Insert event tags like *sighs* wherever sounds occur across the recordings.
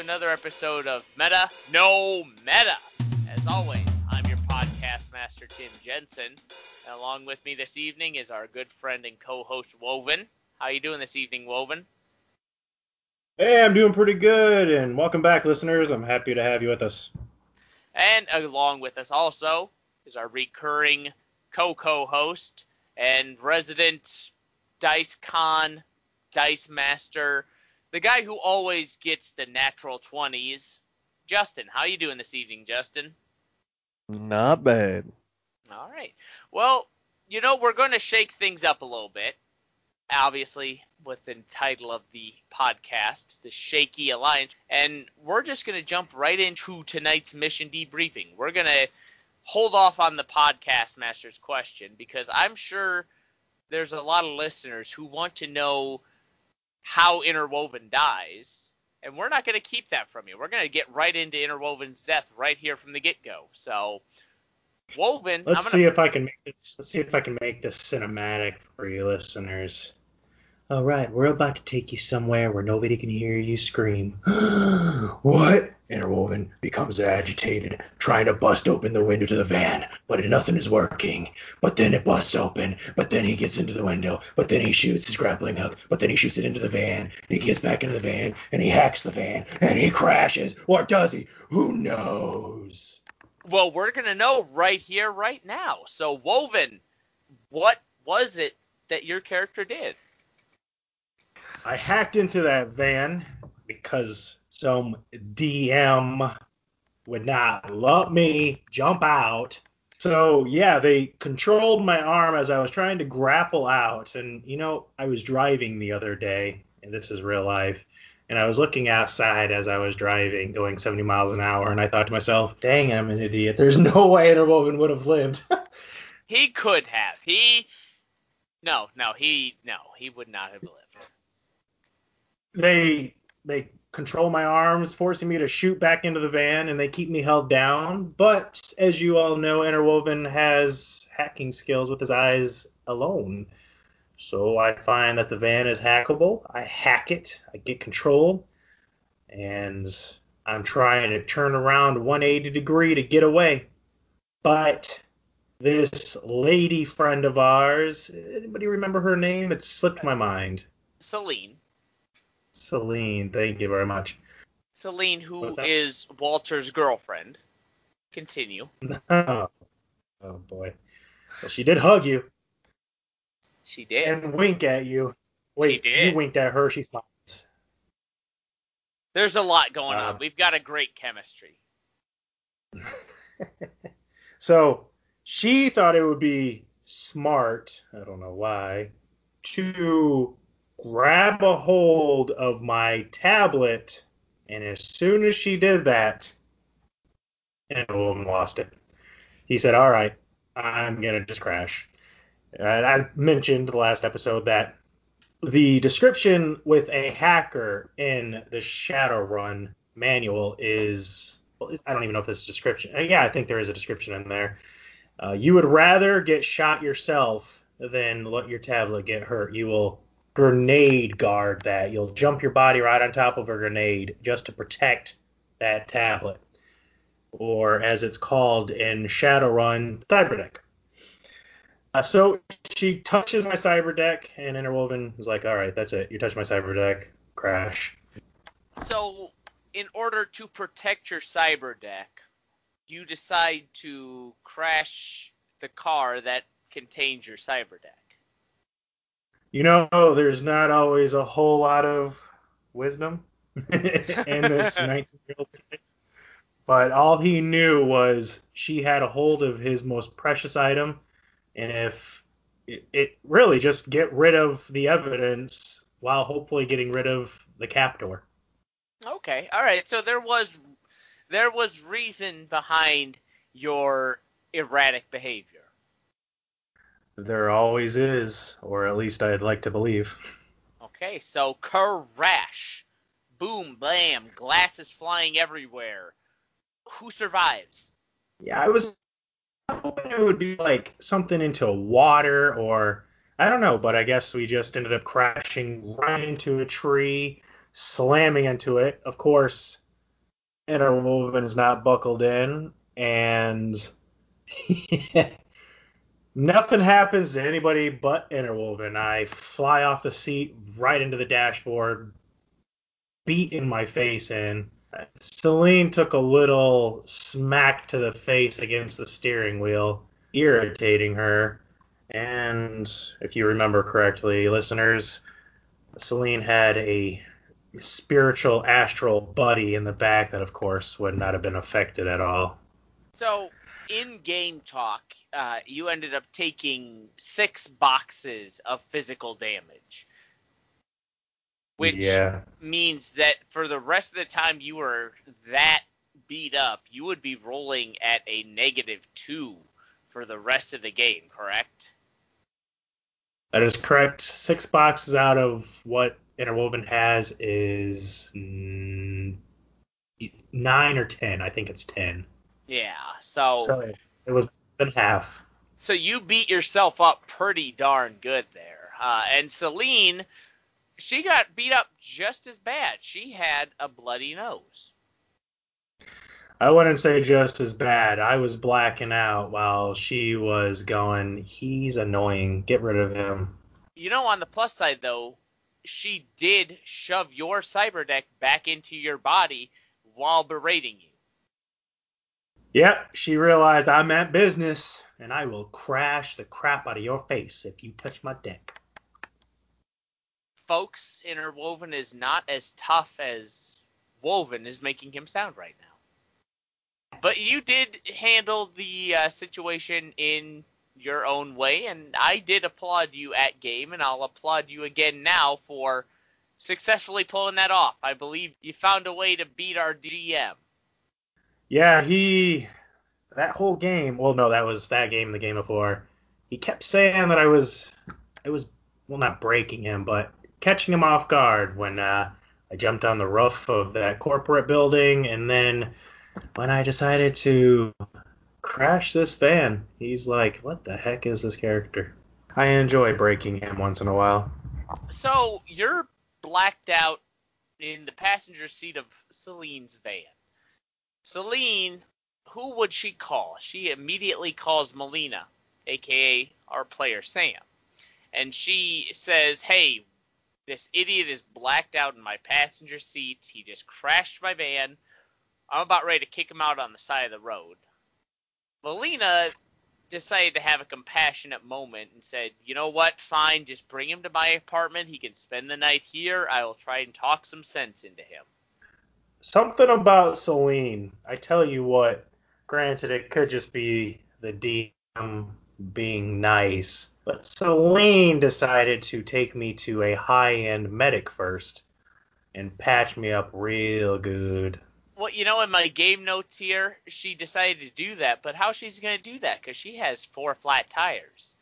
another episode of Meta No Meta. As always, I'm your podcast master, Tim Jensen. And along with me this evening is our good friend and co-host Woven. How you doing this evening, Woven? Hey, I'm doing pretty good, and welcome back, listeners. I'm happy to have you with us. And along with us also is our recurring co-co-host and resident Dice Con, Dice Master, the guy who always gets the natural 20s. Justin, how you doing this evening, Justin? Not bad. All right. Well, you know, we're going to shake things up a little bit. Obviously, with the title of the podcast, the Shaky Alliance. And we're just going to jump right into tonight's mission debriefing. We're going to hold off on the podcast master's question because I'm sure there's a lot of listeners who want to know how Interwoven dies, and we're not going to keep that from you. We're going to get right into Interwoven's death right here from the get-go. So, Woven, let's gonna... see if I can make this. Let's see if I can make this cinematic for you listeners. All right, we're about to take you somewhere where nobody can hear you scream. *gasps* what? Interwoven becomes agitated, trying to bust open the window to the van, but nothing is working. But then it busts open, but then he gets into the window, but then he shoots his grappling hook, but then he shoots it into the van, and he gets back into the van, and he hacks the van, and he crashes. Or does he? Who knows? Well, we're going to know right here, right now. So, Woven, what was it that your character did? I hacked into that van because some DM would not let me jump out. So yeah, they controlled my arm as I was trying to grapple out. And you know, I was driving the other day, and this is real life. And I was looking outside as I was driving, going 70 miles an hour, and I thought to myself, "Dang, I'm an idiot. There's no *laughs* way Interwoven would have lived." *laughs* he could have. He, no, no, he, no, he would not have lived. They, they control my arms, forcing me to shoot back into the van, and they keep me held down. But as you all know, Interwoven has hacking skills with his eyes alone. So I find that the van is hackable. I hack it, I get control, and I'm trying to turn around 180 degree to get away. But this lady friend of ours, anybody remember her name? It slipped my mind. Celine. Celine, thank you very much. Celine, who is Walter's girlfriend. Continue. oh, *laughs* oh boy. Well, she did hug you. She did. And wink at you. Wait, you winked at her. She smiled. There's a lot going uh, on. We've got a great chemistry. *laughs* so she thought it would be smart. I don't know why to grab a hold of my tablet, and as soon as she did that, and woman lost it. He said, "All right, I'm gonna just crash." And I mentioned the last episode that the description with a hacker in the Shadowrun manual is well, I don't even know if there's a description. Uh, yeah, I think there is a description in there. Uh, you would rather get shot yourself than let your tablet get hurt. You will grenade guard that. You'll jump your body right on top of a grenade just to protect that tablet. Or as it's called in Shadowrun, Cyberdeck. Uh, so she touches my Cyberdeck, and Interwoven is like, all right, that's it. You touch my Cyberdeck, crash. So, in order to protect your Cyberdeck, you decide to crash the car that contains your Cyberdeck you know, there's not always a whole lot of wisdom *laughs* in this *laughs* 19 year old kid. But all he knew was she had a hold of his most precious item, and if it, it really just get rid of the evidence while hopefully getting rid of the captor. Okay, all right. So there was there was reason behind your erratic behavior. There always is, or at least I'd like to believe. Okay, so crash. Boom, blam, glasses flying everywhere. Who survives? Yeah, I was hoping it would be like something into water or I don't know, but I guess we just ended up crashing right into a tree, slamming into it. Of course, Interwoven is not buckled in, and *laughs* nothing happens to anybody but Interwoven. I fly off the seat right into the dashboard, beat in my face in. Celine took a little smack to the face against the steering wheel, irritating her. And if you remember correctly, listeners, Celine had a spiritual astral buddy in the back that, of course, would not have been affected at all. So, in game talk, uh, you ended up taking six boxes of physical damage, which yeah. means that for the rest of the time you were that beat up, you would be rolling at a negative two for the rest of the game, correct? That is correct. Six boxes out of what Interwoven has is nine or ten. I think it's ten. Yeah. So, So it was than half. so you beat yourself up pretty darn good there. Uh, and Celine, she got beat up just as bad. She had a bloody nose. I wouldn't say just as bad. I was blacking out while she was going, he's annoying. Get rid of him. You know, on the plus side though, she did shove your cyber deck back into your body while berating you. Yep, she realized I meant business, and I will crash the crap out of your face if you touch my deck. Folks, Interwoven is not as tough as Woven is making him sound right now. But you did handle the uh, situation in your own way, and I did applaud you at game, and I'll applaud you again now for successfully pulling that off. I believe you found a way to beat our GM. Yeah, he that whole game. Well, no, that was that game, the game before. He kept saying that I was, I was well, not breaking him, but catching him off guard when uh, I jumped on the roof of that corporate building, and then when I decided to crash this van, he's like, "What the heck is this character?" I enjoy breaking him once in a while. So you're blacked out in the passenger seat of Celine's van. Celine, who would she call? She immediately calls Melina, aka our player Sam. And she says, Hey, this idiot is blacked out in my passenger seat. He just crashed my van. I'm about ready to kick him out on the side of the road. Melina decided to have a compassionate moment and said, You know what? Fine, just bring him to my apartment. He can spend the night here. I will try and talk some sense into him. Something about Celine. I tell you what. Granted, it could just be the DM being nice, but Celine decided to take me to a high-end medic first and patch me up real good. Well, you know, in my game notes here, she decided to do that, but how she's going to do that? Because she has four flat tires.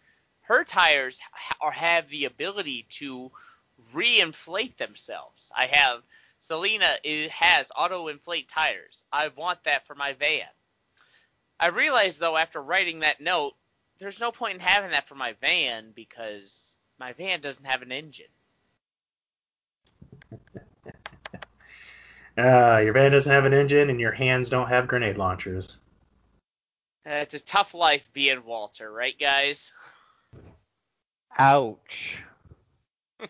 Her tires ha- have the ability to reinflate themselves. I have Selena it has auto inflate tires. I want that for my van. I realized though after writing that note, there's no point in having that for my van because my van doesn't have an engine. *laughs* Uh, your van doesn't have an engine, and your hands don't have grenade launchers. Uh, it's a tough life being Walter, right, guys? Ouch. *laughs*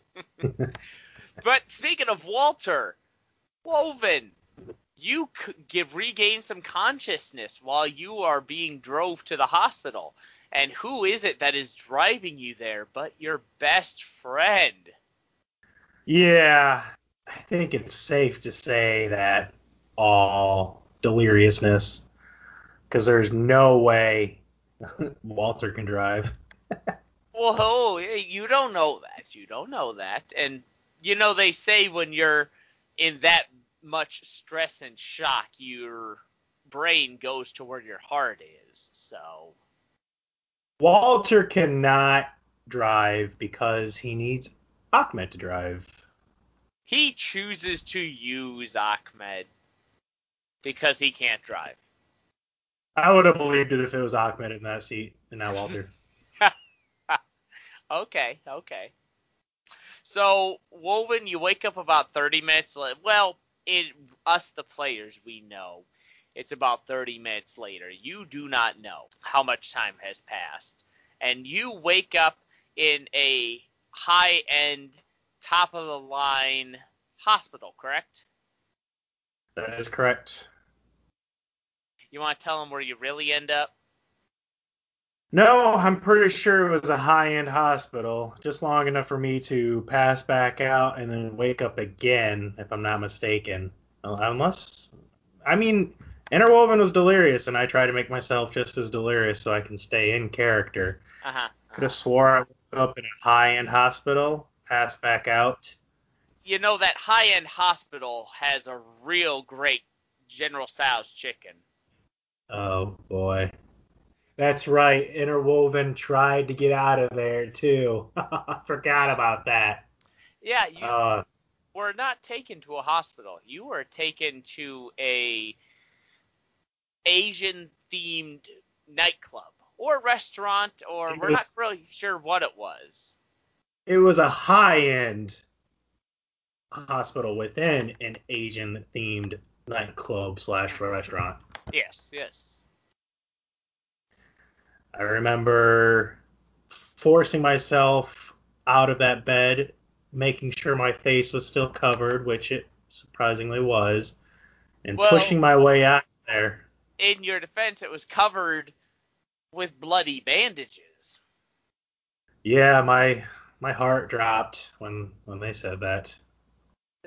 But speaking of Walter, Woven, you c- give regain some consciousness while you are being drove to the hospital. And who is it that is driving you there but your best friend? Yeah, I think it's safe to say that all deliriousness, because there's no way *laughs* Walter can drive. *laughs* Oh, you don't know that. You don't know that. And you know they say when you're in that much stress and shock, your brain goes to where your heart is. So Walter cannot drive because he needs Ahmed to drive. he chooses to use Ahmed because he can't drive. I would have believed it if it was Ahmed in that seat and not Walter. *laughs* Okay, okay. So, Woven, you wake up about 30 minutes late. Well, it us the players we know it's about 30 minutes later. You do not know how much time has passed. And you wake up in a high end, top of the line hospital, correct? That is correct. You want to tell them where you really end up? No, I'm pretty sure it was a high end hospital, just long enough for me to pass back out and then wake up again, if I'm not mistaken. Unless, I mean, Interwoven was delirious, and I try to make myself just as delirious so I can stay in character. Uh-huh. Could have swore I woke up in a high-end hospital, passed back out. You know that high-end hospital has a real great General Tso's chicken. Oh boy. That's right. Interwoven tried to get out of there too. I *laughs* forgot about that. Yeah, you Uh, were not taken to a hospital. You were taken to a Asian themed nightclub or restaurant or we're was- not really sure what it was. it was a high-end hospital within an Asian-themed nightclub slash restaurant. Yes, yes. I remember forcing myself out of that bed, making sure my face was still covered, which it surprisingly was, and Well- pushing my way out of there. In your defense, it was covered with bloody bandages. Yeah, my my heart dropped when when they said that.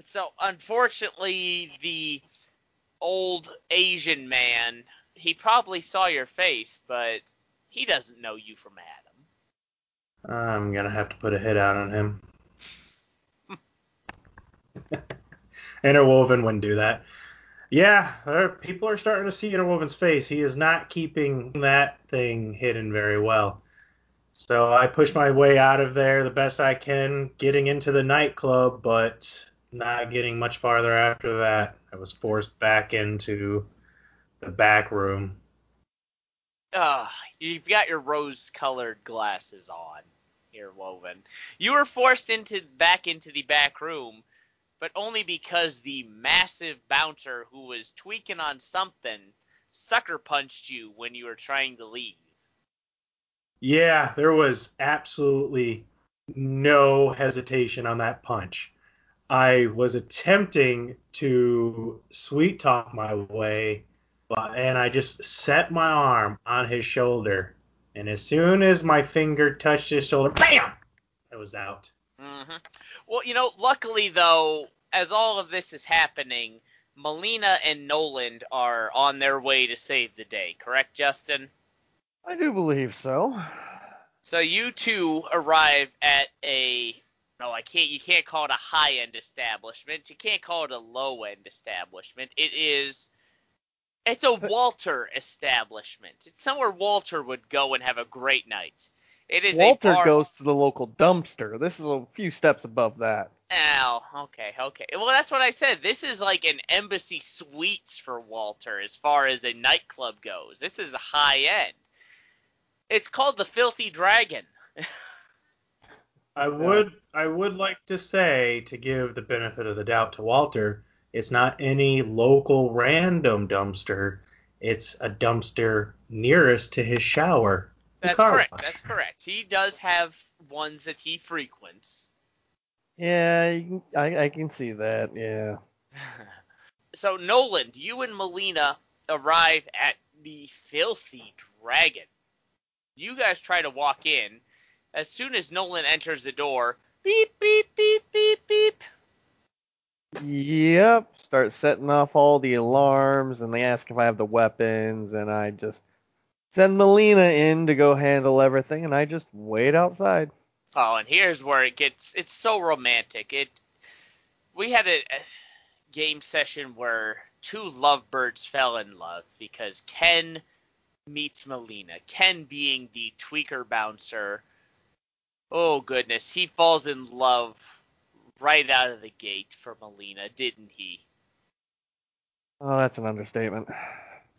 So unfortunately, the old Asian man, he probably saw your face, but he doesn't know you from Adam. I'm gonna have to put a hit out on him. *laughs* Interwoven wouldn't do that. Yeah, there, people are starting to see Interwoven's face. He is not keeping that thing hidden very well. So I push my way out of there the best I can, getting into the nightclub, but not getting much farther after that. I was forced back into the back room. Uh, you've got your rose-colored glasses on here, Woven. You were forced into back into the back room, but only because the massive bouncer who was tweaking on something sucker punched you when you were trying to leave. Yeah, there was absolutely no hesitation on that punch. I was attempting to sweet talk my way, and I just set my arm on his shoulder, and as soon as my finger touched his shoulder, bam! I was out. hmm Well, you know, luckily though, as all of this is happening, Melina and Nolan are on their way to save the day. Correct, Justin? I do believe so. So you two arrive at a no, I can't. You can't call it a high end establishment. You can't call it a low end establishment. It is. It's a Walter establishment. It's somewhere Walter would go and have a great night. It is Walter a bar. goes to the local dumpster. This is a few steps above that. Oh, okay, okay. Well, that's what I said. This is like an embassy suites for Walter as far as a nightclub goes. This is high end. It's called the Filthy Dragon. *laughs* I would I would like to say to give the benefit of the doubt to Walter, it's not any local random dumpster. It's a dumpster nearest to his shower. That's correct. wash. That's correct. He does have ones that he frequents. Yeah, I, I can see that. Yeah. *laughs* so Nolan, you and Melina arrive at the Filthy Dragon. You guys try to walk in. As soon as Nolan enters the door, beep beep beep beep beep. Yep. Start setting off all the alarms, and they ask if I have the weapons, and I just send Melina in to go handle everything, and I just wait outside. Oh, and here's where it gets it's so romantic. It we had a, a game session where two lovebirds fell in love because Ken meets Melina. Ken being the tweaker bouncer. Oh goodness, he falls in love right out of the gate for Melina, didn't he? Oh, that's an understatement.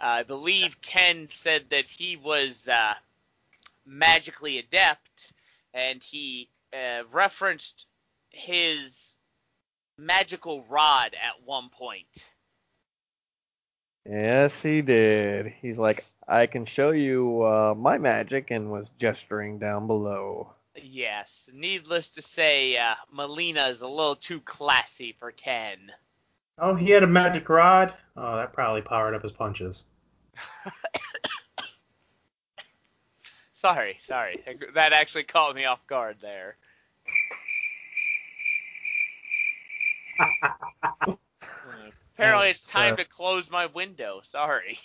I believe Ken said that he was uh, magically adept, and he uh, referenced his magical rod at one point. Yes, he did. He's like, I can show you uh, my magic, and was gesturing down below. Yes, needless to say, uh, Melina is a little too classy for Ken. Oh, he had a magic rod. Oh, that probably powered up his punches. *laughs* sorry, sorry. That actually caught me off guard there. *laughs* Apparently, it's time to close my window. Sorry.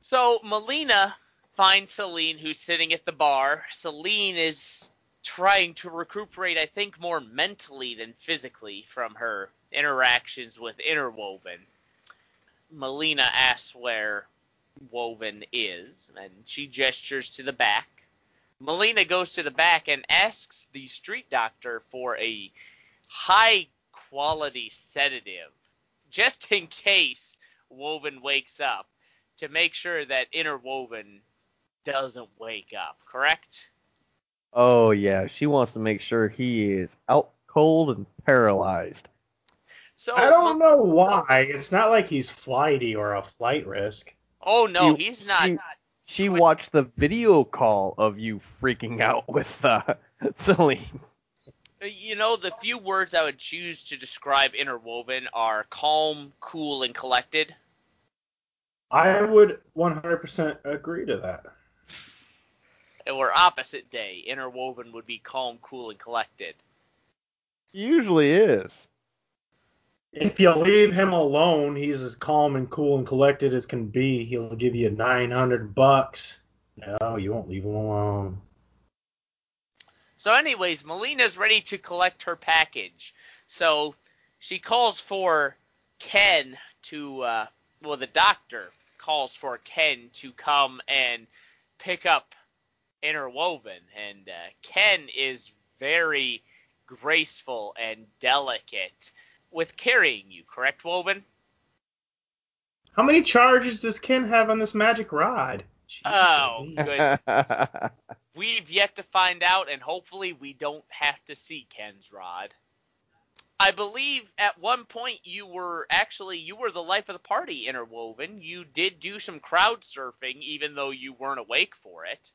So Melina finds Celine, who's sitting at the bar. Celine is trying to recuperate, I think, more mentally than physically from her interactions with Interwoven. Melina asks where Woven is, and she gestures to the back. Melina goes to the back and asks the street doctor for a high quality sedative, just in case Woven wakes up, to make sure that Interwoven doesn't wake up, correct? Oh yeah, she wants to make sure he is out cold and paralyzed. So I don't know why. It's not like he's flighty or a flight risk. Oh no, She- he's not. she- She watched the video call of you freaking out with uh, *laughs* Celine. You know, the few words I would choose to describe Interwoven are calm, cool, and collected. I would 100% agree to that. Or opposite day, Interwoven would be calm, cool, and collected. She usually is. If you leave him alone, he's as calm and cool and collected as can be. He'll give you 900 bucks. No, you won't leave him alone. So, anyways, Melina's ready to collect her package. So she calls for Ken to, uh, well, the doctor calls for Ken to come and pick up Interwoven. And uh, Ken is very graceful and delicate with carrying you, correct, Woven? How many charges does Ken have on this magic rod? Jeez Oh, Louise. good. *laughs* We've yet to find out, and hopefully we don't have to see Ken's rod. I believe at one point you were actually you were the life of the party, Interwoven. You did do some crowd surfing, even though you weren't awake for it.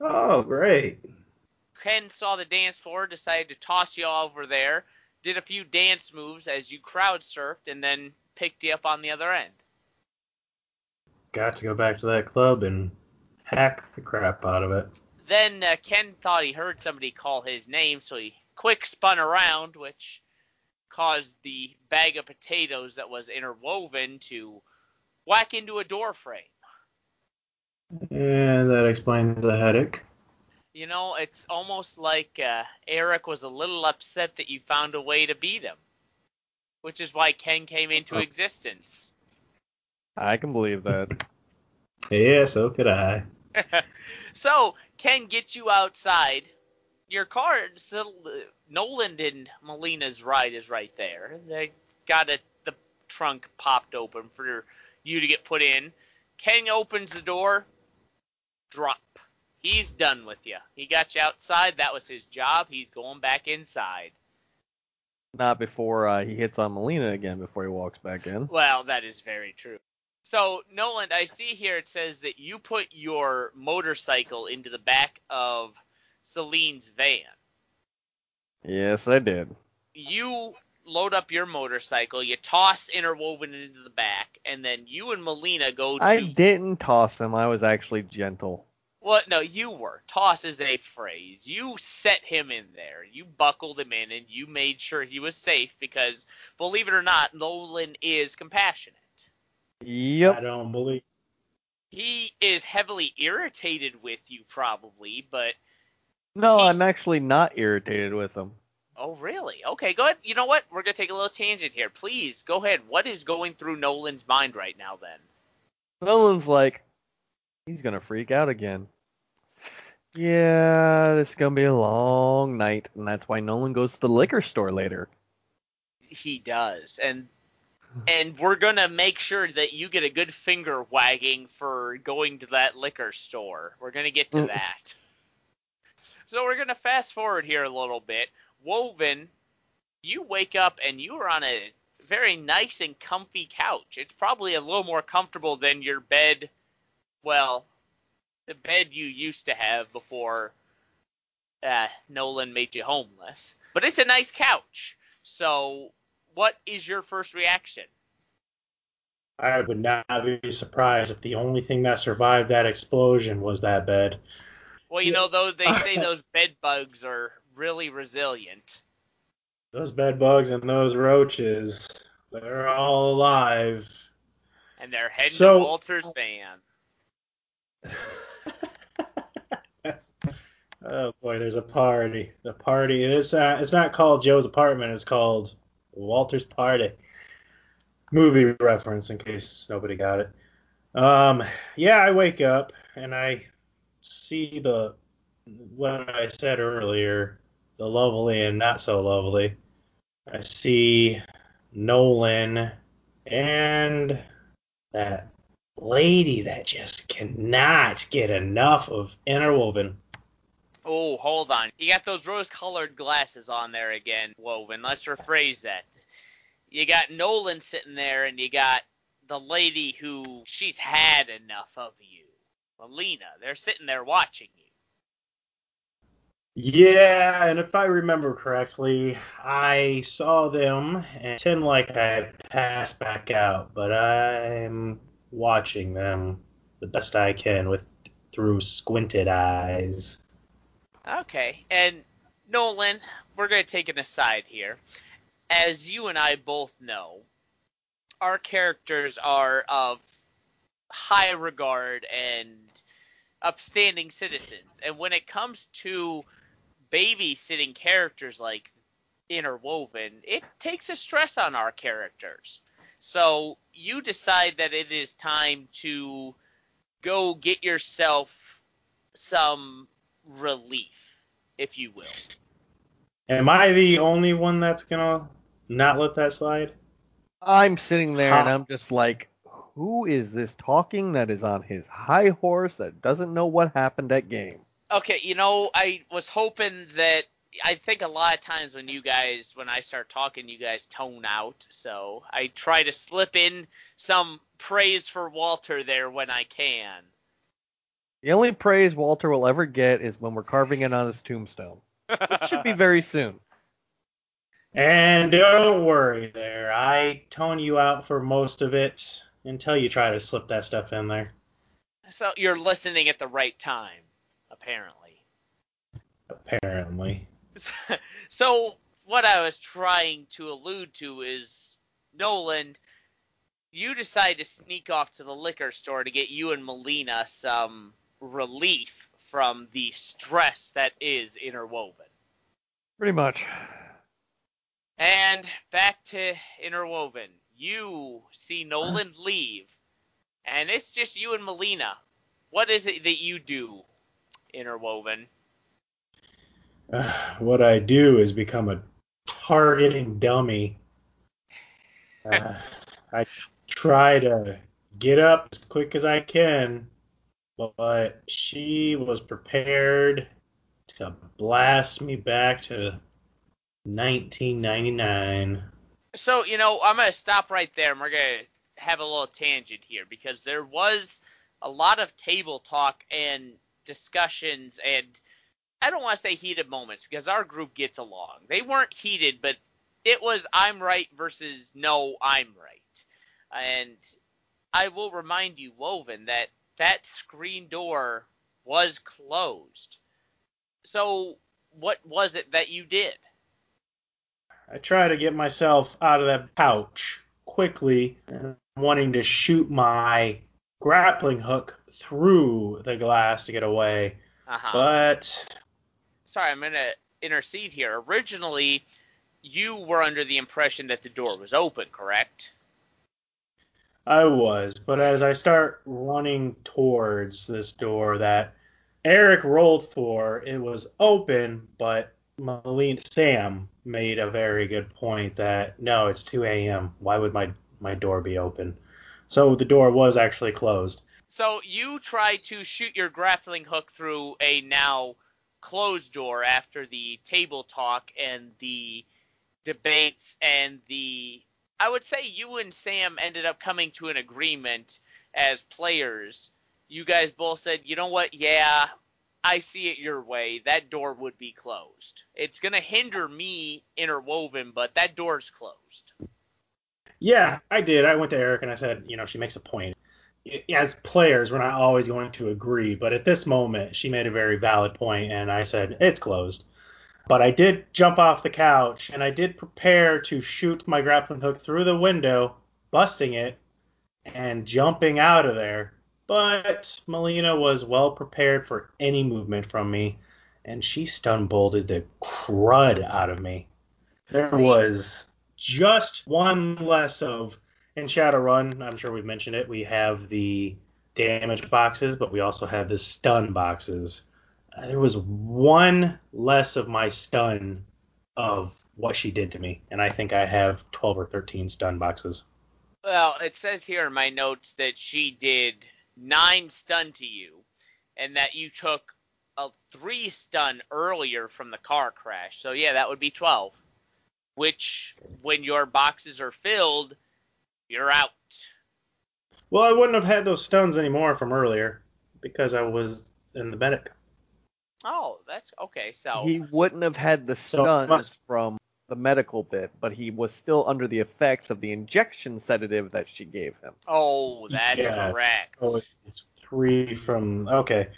Oh, great. Ken saw the dance floor, decided to toss you all over there, did a few dance moves as you crowd surfed, and then picked you up on the other end. Got to go back to that club and hack the crap out of it. Then uh, Ken thought he heard somebody call his name, so he quick spun around, which caused the bag of potatoes that was interwoven to whack into a door frame. And that explains the headache. You know, it's almost like uh, Eric was a little upset that you found a way to beat him, which is why Ken came into Oh. existence. I can believe that. Yeah, so could I. *laughs* so Ken gets you outside. Your car, still, Nolan and Melina's ride is right there. They got it, the trunk popped open for you to get put in. Ken opens the door. Drop. He's done with you. He got you outside. That was his job. He's going back inside. Not before uh, he hits on Melina again before he walks back in. Well, that is very true. So, Nolan, I see here it says that you put your motorcycle into the back of Celine's van. Yes, I did. You load up your motorcycle, you toss Interwoven into the back, and then you and Melina go to. I didn't toss him. I was actually gentle. Well, no, you were. Toss is a phrase. You set him in there. You buckled him in, and you made sure he was safe because, believe it or not, Nolan is compassionate. Yep. I don't believe. He is heavily irritated with you, probably, but No, He's- I'm actually not irritated with him. Oh, really? Okay, go ahead. You know what? We're gonna take a little tangent here. Please go ahead. What is going through Nolan's mind right now? Then. Nolan's like, he's gonna freak out again. Yeah, this is gonna be a long night, and that's why Nolan goes to the liquor store later. he does and and we're gonna make sure that you get a good finger wagging for going to that liquor store we're gonna get to that so we're gonna fast forward here a little bit woven you wake up and you are on a very nice and comfy couch. It's probably a little more comfortable than your bed, well, the bed you used to have before uh, Nolan made you homeless. But it's a nice couch. So, what is your first reaction? I would not be surprised if the only thing that survived that explosion was that bed. Well, you know, though they say *laughs* those bed bugs are really resilient. Those bed bugs and those roaches, they're all alive. And they're heading So- to Walter's van. *laughs* oh boy, there's a party. The party is uh, it's not called Joe's apartment. It's called Walter's party. Movie reference in case nobody got it. Um, yeah, I wake up and I see the what I said earlier, the lovely and not so lovely. I see Nolan and that lady that just cannot get enough of Interwoven. Oh, hold on. You got those rose-colored glasses on there again, Woven. Let's rephrase that. You got Nolan sitting there, and you got the lady who she's had enough of you, Melina. They're sitting there watching you. Yeah, and if I remember correctly, I saw them and pretend like I passed back out, but I'm watching them the best I can with through squinted eyes. Okay, and Nolan, we're going to take an aside here. As you and I both know, our characters are of high regard and upstanding citizens. And when it comes to babysitting characters like Interwoven, it takes a stress on our characters. So you decide that it is time to go get yourself some relief, if you will. Am I the only one that's gonna not let that slide? I'm sitting there and I'm just like, who is this talking that is on his high horse that doesn't know what happened at game? Okay, you know, I was hoping that I think a lot of times when you guys when I start talking you guys tone out, so I try to slip in some praise for Walter there when I can. The only praise Walter will ever get is when we're carving it on his tombstone, which should be very soon. *laughs* And don't worry there, I tone you out for most of it until you try to slip that stuff in there. So you're listening at the right time, apparently. Apparently. *laughs* so what I was trying to allude to is Nolan, you decide to sneak off to the liquor store to get you and Melina some relief from the stress that is interwoven. Pretty much. And back to interwoven. You see Nolan leave, and it's just you and Melina. What is it that you do, interwoven? *sighs* what I do is become a targeting dummy. *laughs* Uh, I try to get up as quick as I can, but she was prepared to blast me back to 1999. So, you know, I'm going to stop right there and we're going to have a little tangent here because there was a lot of table talk and discussions and I don't want to say heated moments because our group gets along. They weren't heated, but it was I'm right versus no, I'm right. And I will remind you, Woven, that that screen door was closed. So, what was it that you did? I try to get myself out of that pouch quickly, wanting to shoot my grappling hook through the glass to get away. Uh-huh. But sorry, I'm going to intercede here. Originally, you were under the impression that the door was open, correct? I was, but as I start running towards this door that Eric rolled for, it was open, but Melina, Sam made a very good point that no, it's 2 a.m. Why would my my door be open? So the door was actually closed. So you try to shoot your grappling hook through a now closed door after the table talk and the debates and the I would say you and Sam ended up coming to an agreement as players. You guys both said, "You know what? Yeah, I see it your way. That door would be closed. It's going to hinder me interwoven, but that door's closed." Yeah, I did. I went to Eric and I said, you know, she makes a point. As players, we're not always going to agree, but at this moment, she made a very valid point, and I said, it's closed. But I did jump off the couch and I did prepare to shoot my grappling hook through the window, busting it, and jumping out of there. But Melina was well prepared for any movement from me, and she stun bolted the crud out of me. There was just one less of in Shadowrun. I'm sure we've mentioned it. We have the damage boxes, but we also have the stun boxes. Uh, There was one less of my stun of what she did to me, and I think I have 12 or 13 stun boxes. Well, it says here in my notes that she did nine stun to you, and that you took a three stun earlier from the car crash. So yeah, that would be twelve. Which, when your boxes are filled, you're out. Well, I wouldn't have had those stuns anymore from earlier because I was in the medic. Oh, that's okay. So He wouldn't have had the So, stuns must- from the medical bit, but he was still under the effects of the injection sedative that she gave him. oh, that's Yeah. correct. Oh, it's three from. Okay.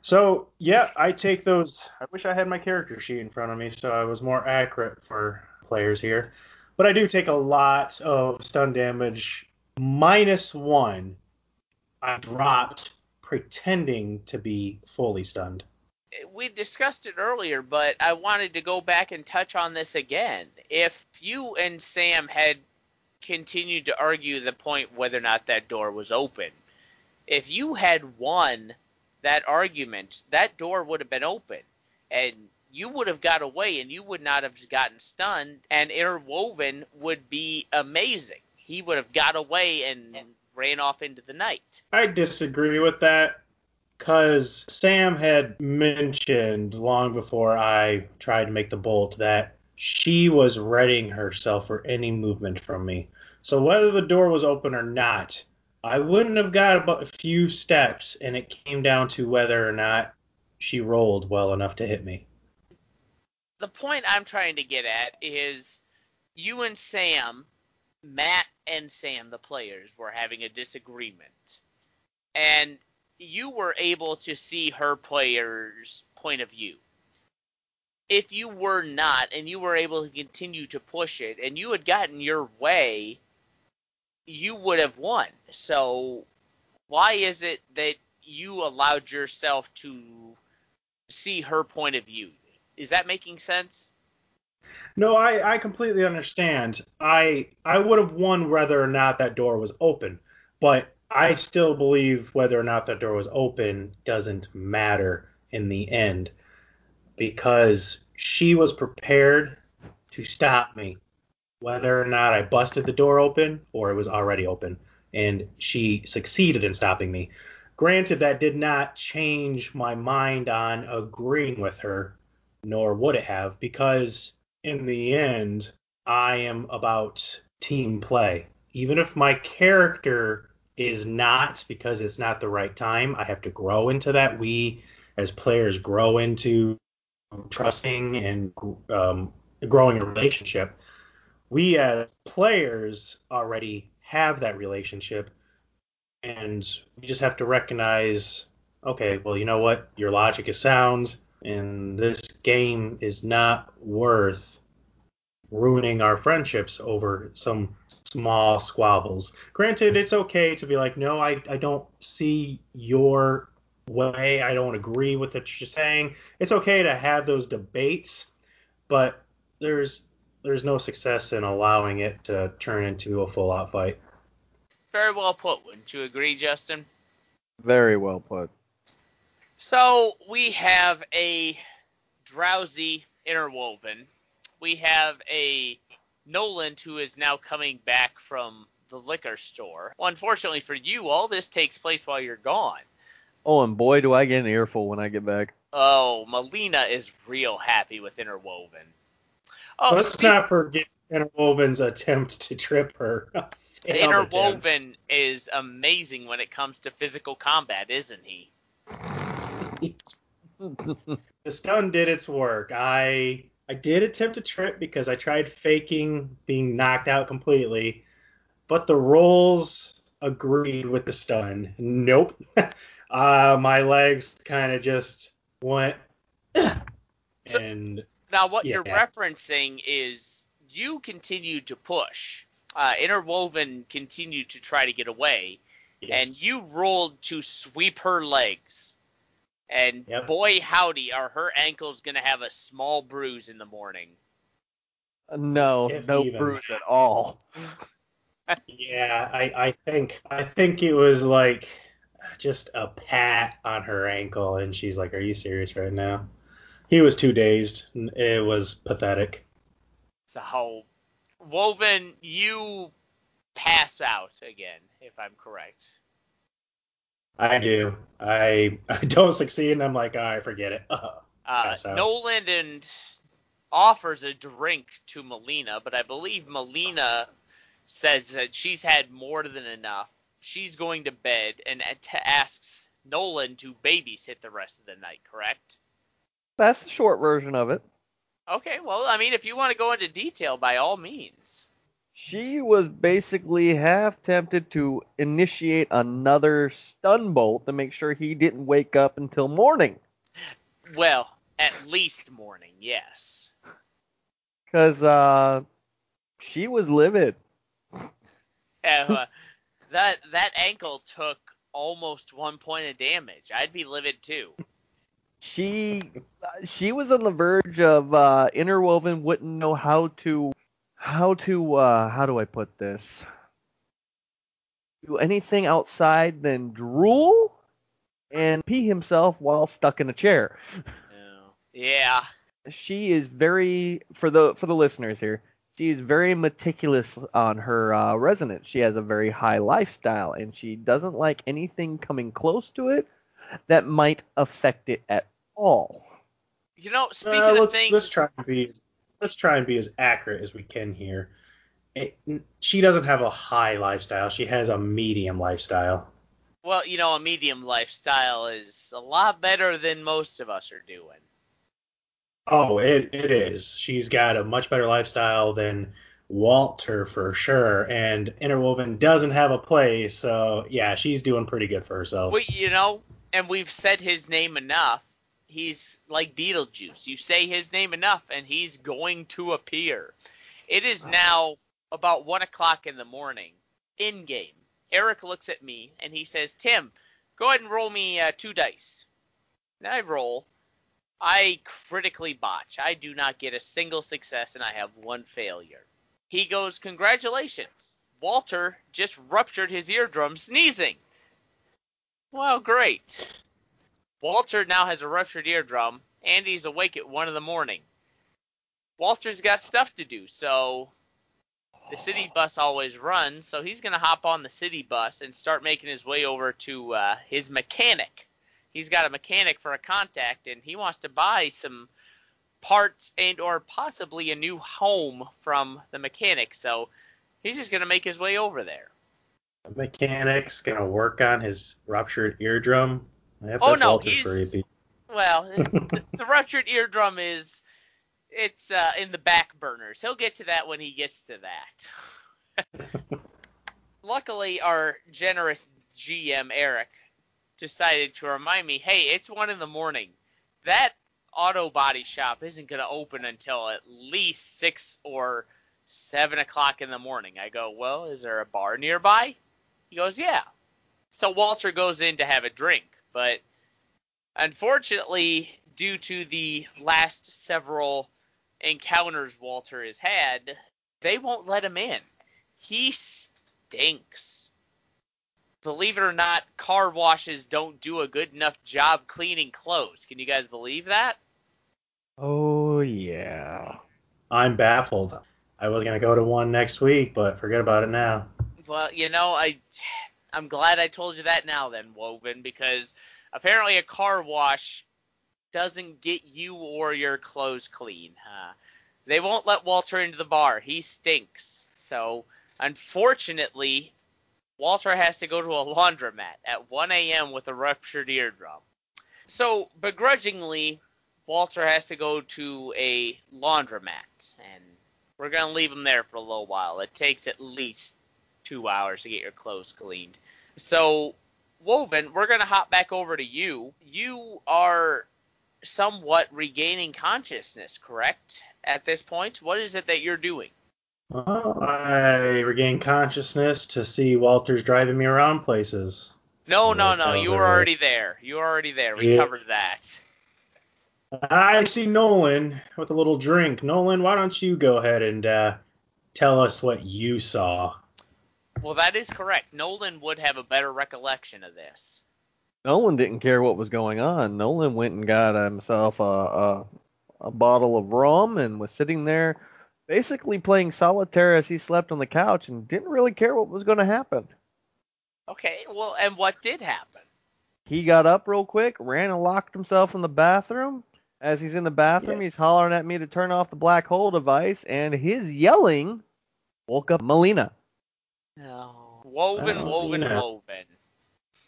So, yeah, I take those. I wish I had my character sheet in front of me so I was more accurate for players here. But I do take a lot of stun damage. Minus one, I dropped pretending to be fully stunned. we discussed it earlier, but I wanted to go back and touch on this again. If you and Sam had continued to argue the point whether or not that door was open, if you had won that argument, that door would have been open, and you would have got away, and you would not have gotten stunned, and Interwoven would be amazing. He would have got away and ran off into the night. I disagree with that because Sam had mentioned long before I tried to make the bolt that she was readying herself for any movement from me. So whether the door was open or not, I wouldn't have got about a few steps, and it came down to whether or not she rolled well enough to hit me. The point I'm trying to get at is you and Sam, Matt and Sam, the players, were having a disagreement. And you were able to see her player's point of view. If you were not, and you were able to continue to push it, and you had gotten your way, you would have won. So, why is it that you allowed yourself to see her point of view? Is that making sense? No, I, I completely understand. I I would have won whether or not that door was open, but I still believe whether or not that door was open doesn't matter in the end because she was prepared to stop me whether or not I busted the door open or it was already open and she succeeded in stopping me. Granted that did not change my mind on agreeing with her nor would it have because in the end I am about team play. Even if my character is not because it's not the right time, I have to grow into that. We as players grow into trusting and um, growing a relationship. We as players already have that relationship, and we just have to recognize, okay, well, you know what, your logic is sound, and this game is not worth ruining our friendships over some small squabbles. Granted, it's okay to be like, no, I, I don't see your way. I don't agree with what you're saying. It's okay to have those debates, but there's there's no success in allowing it to turn into a full out fight. Very well put. Wouldn't you agree, Justin? Very well put. So we have a drowsy interwoven. We have a Nolan who is now coming back from the liquor store. Well, unfortunately for you, all this takes place while you're gone. Oh, and boy, do I get an earful when I get back. Oh, Melina is real happy with interwoven. Oh, Let's speak- not forget Interwoven's attempt to trip her. *laughs* Failed attempt. Interwoven is amazing when it comes to physical combat, isn't he? *laughs* the stun did its work. I I did attempt a trip because I tried faking being knocked out completely, but the rolls agreed with the stun. Nope. *laughs* uh, my legs kind of just went, *coughs* and Now, what you're referencing is you continued to push. Uh, Interwoven continued to try to get away, and you rolled to sweep her legs. And Yep. boy, howdy, are her ankles going to have a small bruise in the morning. no, If no even. bruise at all. Yeah, I, I think I think it was like just a pat on her ankle, and she's like, "Are you serious right now?" He was too dazed. It was pathetic. So, Woven, you pass out again, if I'm correct. I do. I *laughs* I don't succeed, and I'm like, all right, forget it. *laughs* Uh, Pass out. Nolan and offers a drink to Melina, but I believe Melina says that she's had more than enough. She's going to bed and at- asks Nolan to babysit the rest of the night, correct? That's the short version of it. Okay, well, I mean, if you want to go into detail, by all means. She was basically half tempted to initiate another stun bolt to make sure he didn't wake up until morning. Well, at least morning, yes. Because uh, she was livid. *laughs* Uh, that that ankle took almost one point of damage. I'd be livid too. She she was on the verge of uh, interwoven wouldn't know how to how to uh, how do I put this do anything outside than drool and pee himself while stuck in a chair. Yeah. She is very for the for the listeners here. She is very meticulous on her uh, resonance. She has a very high lifestyle, and she doesn't like anything coming close to it that might affect it at all. You know, speaking Uh, of let's things, let's try and be let's try and be as accurate as we can here. It, she doesn't have a high lifestyle. She has a medium lifestyle. well, you know, a medium lifestyle is a lot better than most of us are doing. Oh, it, it is. She's got a much better lifestyle than Walter for sure, and Interwoven doesn't have a place, so yeah, she's doing pretty good for herself. We, you know, and we've said his name enough. He's like Beetlejuice. You say his name enough, and he's going to appear. It is now about one o'clock in the morning. In game, Eric looks at me and he says, "Tim, go ahead and roll me uh, two dice." Then I roll. I critically botch. I do not get a single success, and I have one failure. He goes, "Congratulations, Walter just ruptured his eardrum sneezing." Well, great. Walter now has a ruptured eardrum. Andy's awake at 1 in the morning. Walter's got stuff to do, so the city bus always runs, so he's to hop on the city bus and start making his way over to uh, his mechanic. He's got a mechanic for a contact, and he wants to buy some parts and or possibly a new home from the mechanic, so he's just to make his way over there. The mechanic's gonna work on his ruptured eardrum. Yep, Oh, no, Walter's he's-. Well, *laughs* the, the ruptured eardrum is it's uh, in the back burners. He'll get to that when he gets to that. *laughs* Luckily, our generous GM Eric decided to remind me, "Hey, it's one in the morning. That auto body shop isn't going to open until at least six or seven o'clock in the morning." I go, "Well, is there a bar nearby?" He goes, "Yeah." So Walter goes in to have a drink, but Unfortunately, due to the last several encounters Walter has had, they won't let him in. He stinks. Believe it or not, car washes don't do a good enough job cleaning clothes. Can you guys believe that? Oh yeah. I'm baffled. I was gonna go to one next week, but forget about it now. Well, you know, I I'm glad I told you that now then, Woven, because apparently a car wash doesn't get you or your clothes clean. Uh, They won't let Walter into the bar. He stinks. So, unfortunately, Walter has to go to a laundromat at 1 a.m. with a ruptured eardrum. So, begrudgingly, Walter has to go to a laundromat, and we're going to leave him there for a little while. It takes at least two hours to get your clothes cleaned. So, Woven, we're going to hop back over to you. You are somewhat regaining consciousness, correct? At this point, what is it that you're doing? Well, I regain consciousness to see Walter's driving me around places. No, no, no. You were already there. You were already there. We Yeah. covered that. I see Nolan with a little drink. Nolan, why don't you go ahead and uh, tell us what you saw? Well, that is correct. Nolan would have a better recollection of this. Nolan didn't care what was going on. Nolan went and got uh, himself a, a a bottle of rum and was sitting there basically playing solitaire as he slept on the couch and didn't really care what was going to happen. Okay, well, and what did happen? He got up real quick, ran and locked himself in the bathroom. As he's in the bathroom, Yeah. he's hollering at me to turn off the black hole device, and his yelling woke up Melina. No. Woven, Oh, woven, yeah. woven.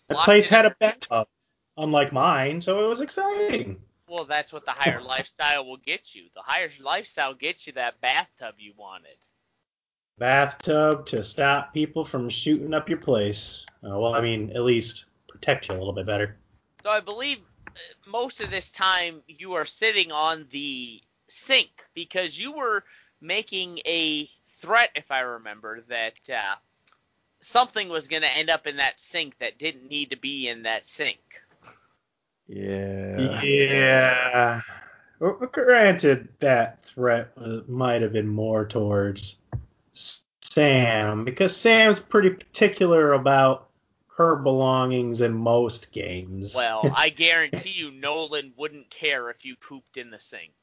The Locked place in had a bathtub, unlike mine, so it was exciting. Well, that's what the higher lifestyle will get you. The higher lifestyle gets you that bathtub you wanted. Bathtub to stop people from shooting up your place. Uh, well, I mean, at least protect you a little bit better. So I believe uh, most of this time you are sitting on the sink because you were making a threat, if I remember, that uh, something was going to end up in that sink that didn't need to be in that sink. Yeah. Yeah. Well, Granted, that threat was, might have been more towards Sam, because Sam's pretty particular about her belongings in most games. Well, I *laughs* guarantee you Nolan wouldn't care if you pooped in the sink.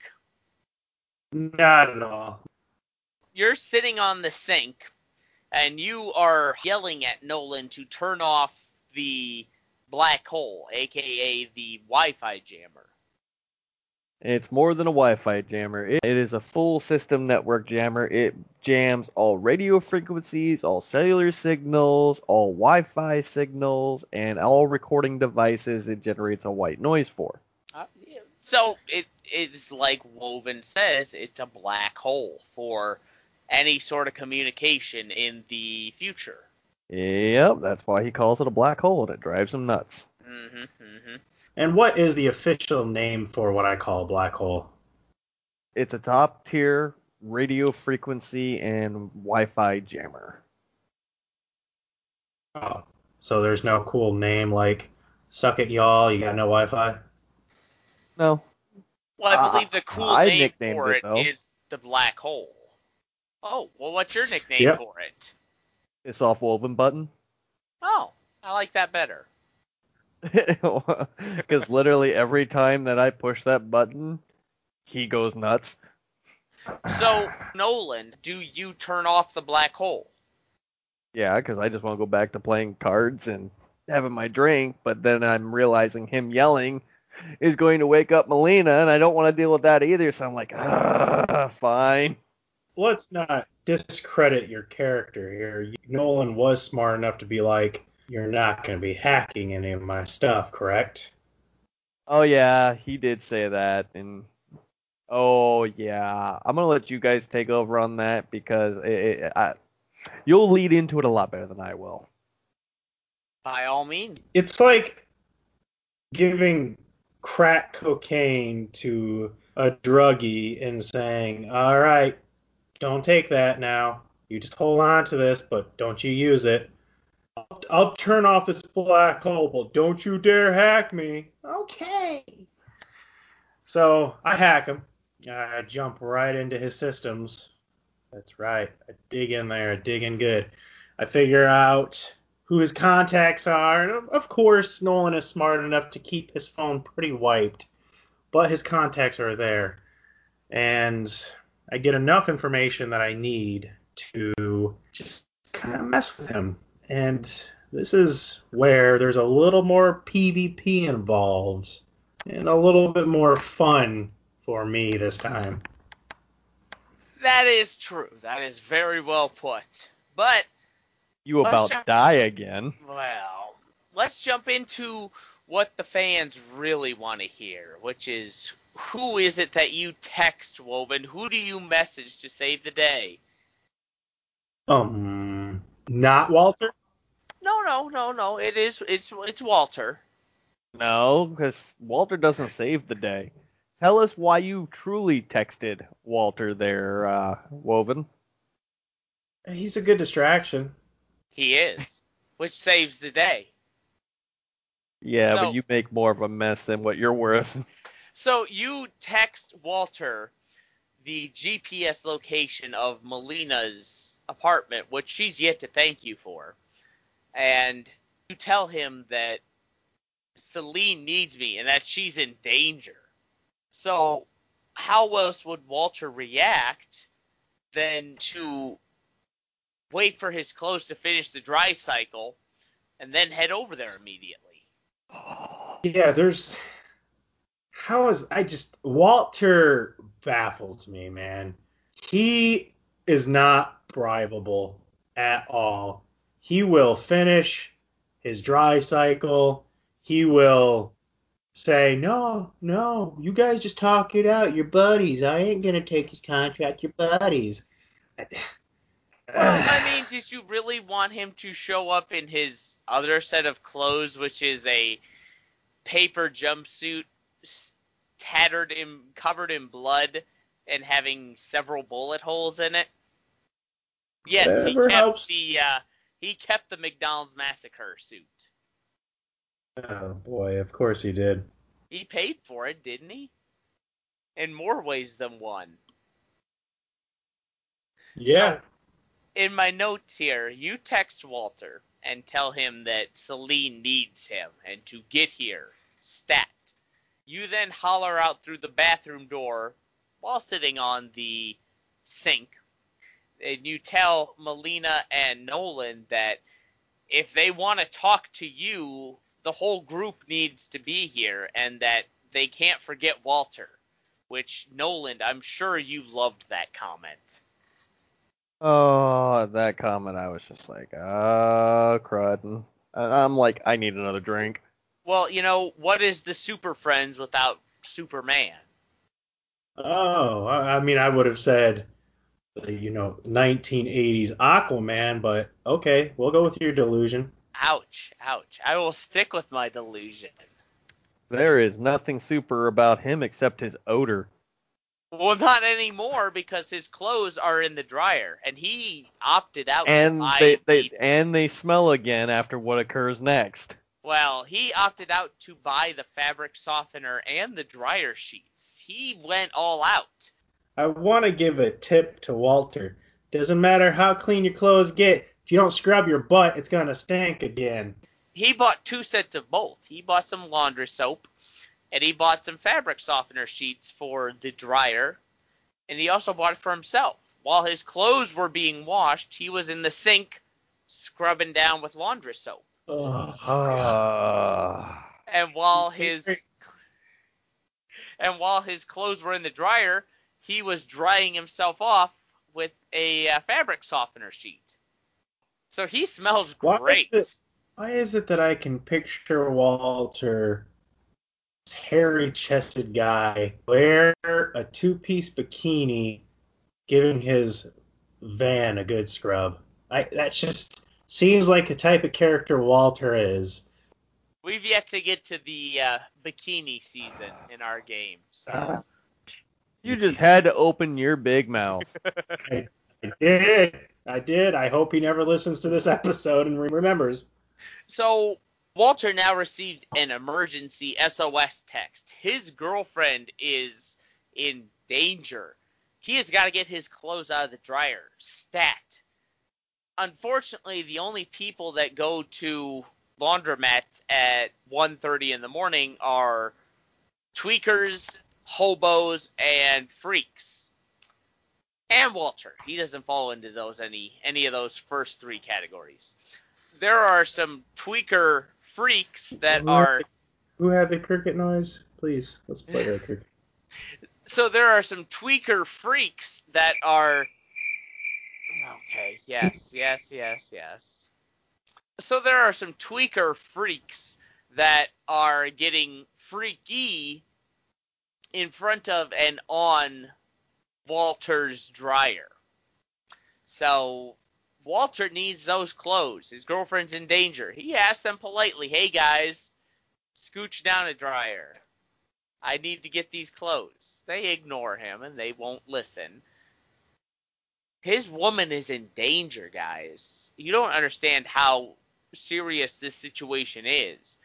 not at all. You're sitting on the sink and you are yelling at Nolan to turn off the black hole, aka the Wi-Fi jammer. It's more than a Wi-Fi jammer. It, is a full system network jammer. It jams all radio frequencies, all cellular signals, all Wi-Fi signals, and all recording devices it generates a white noise for. Uh, yeah. So it is like Woven says, it's a black hole for any sort of communication in the future. Yep, that's why he calls it a black hole, and it drives him nuts. hmm hmm And what is the official name for what I call a black hole? It's a top tier radio frequency and Wi-Fi jammer. Oh, so there's no cool name like "Suck it, y'all." You got no Wi-Fi. No, Well, I Uh, believe the cool I name nicknamed for it, it though. is the black hole. Oh, well, what's your nickname Yep. for it? it's off woven button. Oh, I like that better. *laughs* Because literally every time that I push that button, he goes nuts. So, Nolan, do you turn off the black hole? Yeah, because I just want to go back to playing cards and having my drink, but then I'm realizing him yelling is going to wake up Melina, and I don't want to deal with that either. So I'm like, ah, fine. Let's not discredit your character here. Nolan was smart enough to be like, "You're not going to be hacking any of my stuff, correct?" Oh yeah, he did say that, and oh yeah, I'm gonna let you guys take over on that because it, it, I, you'll lead into it a lot better than I will. By all means. It's like giving crack cocaine to a druggie and saying, "All right, don't take that now. You just hold on to this, but don't you use it. I'll, I'll turn off this black hole, but don't you dare hack me." Okay. So I hack him. I jump right into his systems. That's right. I dig in there. I dig in good. I figure out who his contacts are. And of- of course, Nolan is smart enough to keep his phone pretty wiped, but his contacts are there. And I get enough information that I need to just kind of mess with him. And this is where there's a little more PvP involved and a little bit more fun for me this time. That is true. That is very well put. But You about jump- die again. well, let's jump into what the fans really want to hear, which is who is it that you text, Woven? Who do you message to save the day? Um, not Walter. No, no, no, no. It is it's it's Walter. No, because Walter doesn't save the day. Tell us why you truly texted Walter there, uh, Woven. He's a good distraction. He is, which saves the day. Yeah, So- but you make more of a mess than what you're worth. *laughs* So you text Walter the GPS location of Melina's apartment, which she's yet to thank you for, and you tell him that Celine needs me and that she's in danger. So how else would Walter react than to wait for his clothes to finish the dry cycle and then head over there immediately? Yeah, there's. How is I just Walter baffles me, man. He is not bribable at all. He will finish his dry cycle. He will say, "No, no, you guys just talk it out. You're buddies. I ain't gonna take his contract. You're buddies." Well, *sighs* I mean, did you really want him to show up in his other set of clothes, which is a paper jumpsuit, tattered in, covered in blood, and having several bullet holes in it? Yes, he kept helps. the uh, he kept the McDonald's massacre suit. oh boy, of course he did. He paid for it, didn't he? In more ways than one. Yeah. in my notes here, you text Walter and tell him that Celine needs him and to get here, stat. You then holler out through the bathroom door while sitting on the sink, and you tell Melina and Nolan that if they want to talk to you, the whole group needs to be here and that they can't forget Walter. Which, Nolan, I'm sure you loved that comment. Oh, that comment, I was just like, oh, crud. I'm like, I need another drink. Well, you know, what is the Super Friends without Superman? Oh, I I mean, I would have said, uh, you know, 1980s Aquaman, but okay, we'll go with your delusion. Ouch, ouch. I will stick with my delusion. There is nothing super about him except his odor. Well, not anymore because his clothes are in the dryer, and he opted out. And they, they and they smell again after what occurs next. Well, he opted out to buy the fabric softener and the dryer sheets. He went all out. I want to give a tip to Walter. Doesn't matter how clean your clothes get, if you don't scrub your butt, it's gonna stink again. He bought two sets of both. He bought some laundry soap, and he bought some fabric softener sheets for the dryer, and he also bought it for himself. While his clothes were being washed, he was in the sink scrubbing down with laundry soap. Ah. And while his and while his clothes were in the dryer, he was drying himself off with a uh, fabric softener sheet. So he smells Why great. is it- Why is it that I can picture Walter, this hairy-chested guy, wear a two-piece bikini, giving his van a good scrub? I that just seems like the type of character Walter is. We've yet to get to the uh, bikini season in our game. So Ah. You just had to open your big mouth. *laughs* I did. I did. I hope he never listens to this episode and remembers. So Walter now received an emergency SOS text. His girlfriend is in danger. He has got to get his clothes out of the dryer. Stat. Unfortunately, the only people that go to laundromats at 1:30 in the morning are tweakers, hobos, and freaks. And Walter. He doesn't fall into those any any of those first three categories there are some tweaker freaks that What? are Who had the cricket noise? Please, let's play that cricket. *laughs* So there are some tweaker freaks that are. Okay, yes, yes, yes, yes. So there are some tweaker freaks that are getting freaky in front of and on Walter's dryer. So Walter needs those clothes. His girlfriend's in danger. He asks them politely, "Hey guys, scooch down a dryer. I need to get these clothes." They ignore him and they won't listen. His woman is in danger, guys. You don't understand how serious this situation is.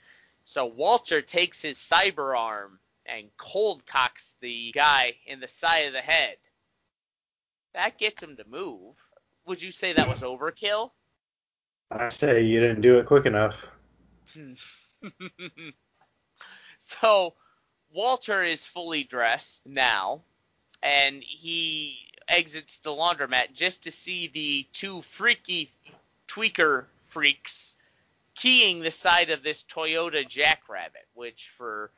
So Walter takes his cyber arm and cold cocks the guy in the side of the head. That gets him to move. Would you say that was overkill? I say you didn't do it quick enough. *laughs* so Walter is fully dressed now, and he exits the laundromat just to see the two freaky tweaker freaks keying the side of this Toyota Jackrabbit, which for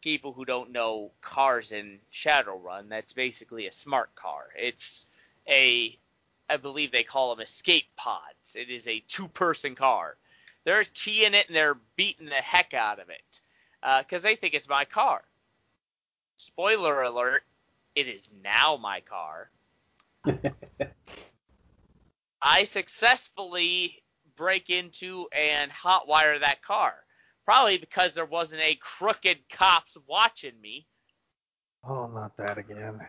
people who don't know cars in Shadowrun, that's basically a smart car. It's a I believe they call them escape pods. It is a two-person car. They're keying it and they're beating the heck out of it because uh, they think it's my car. Spoiler alert: it is now my car. I successfully break into and hotwire that car. Probably because there wasn't a crooked cops watching me. Oh, not that again.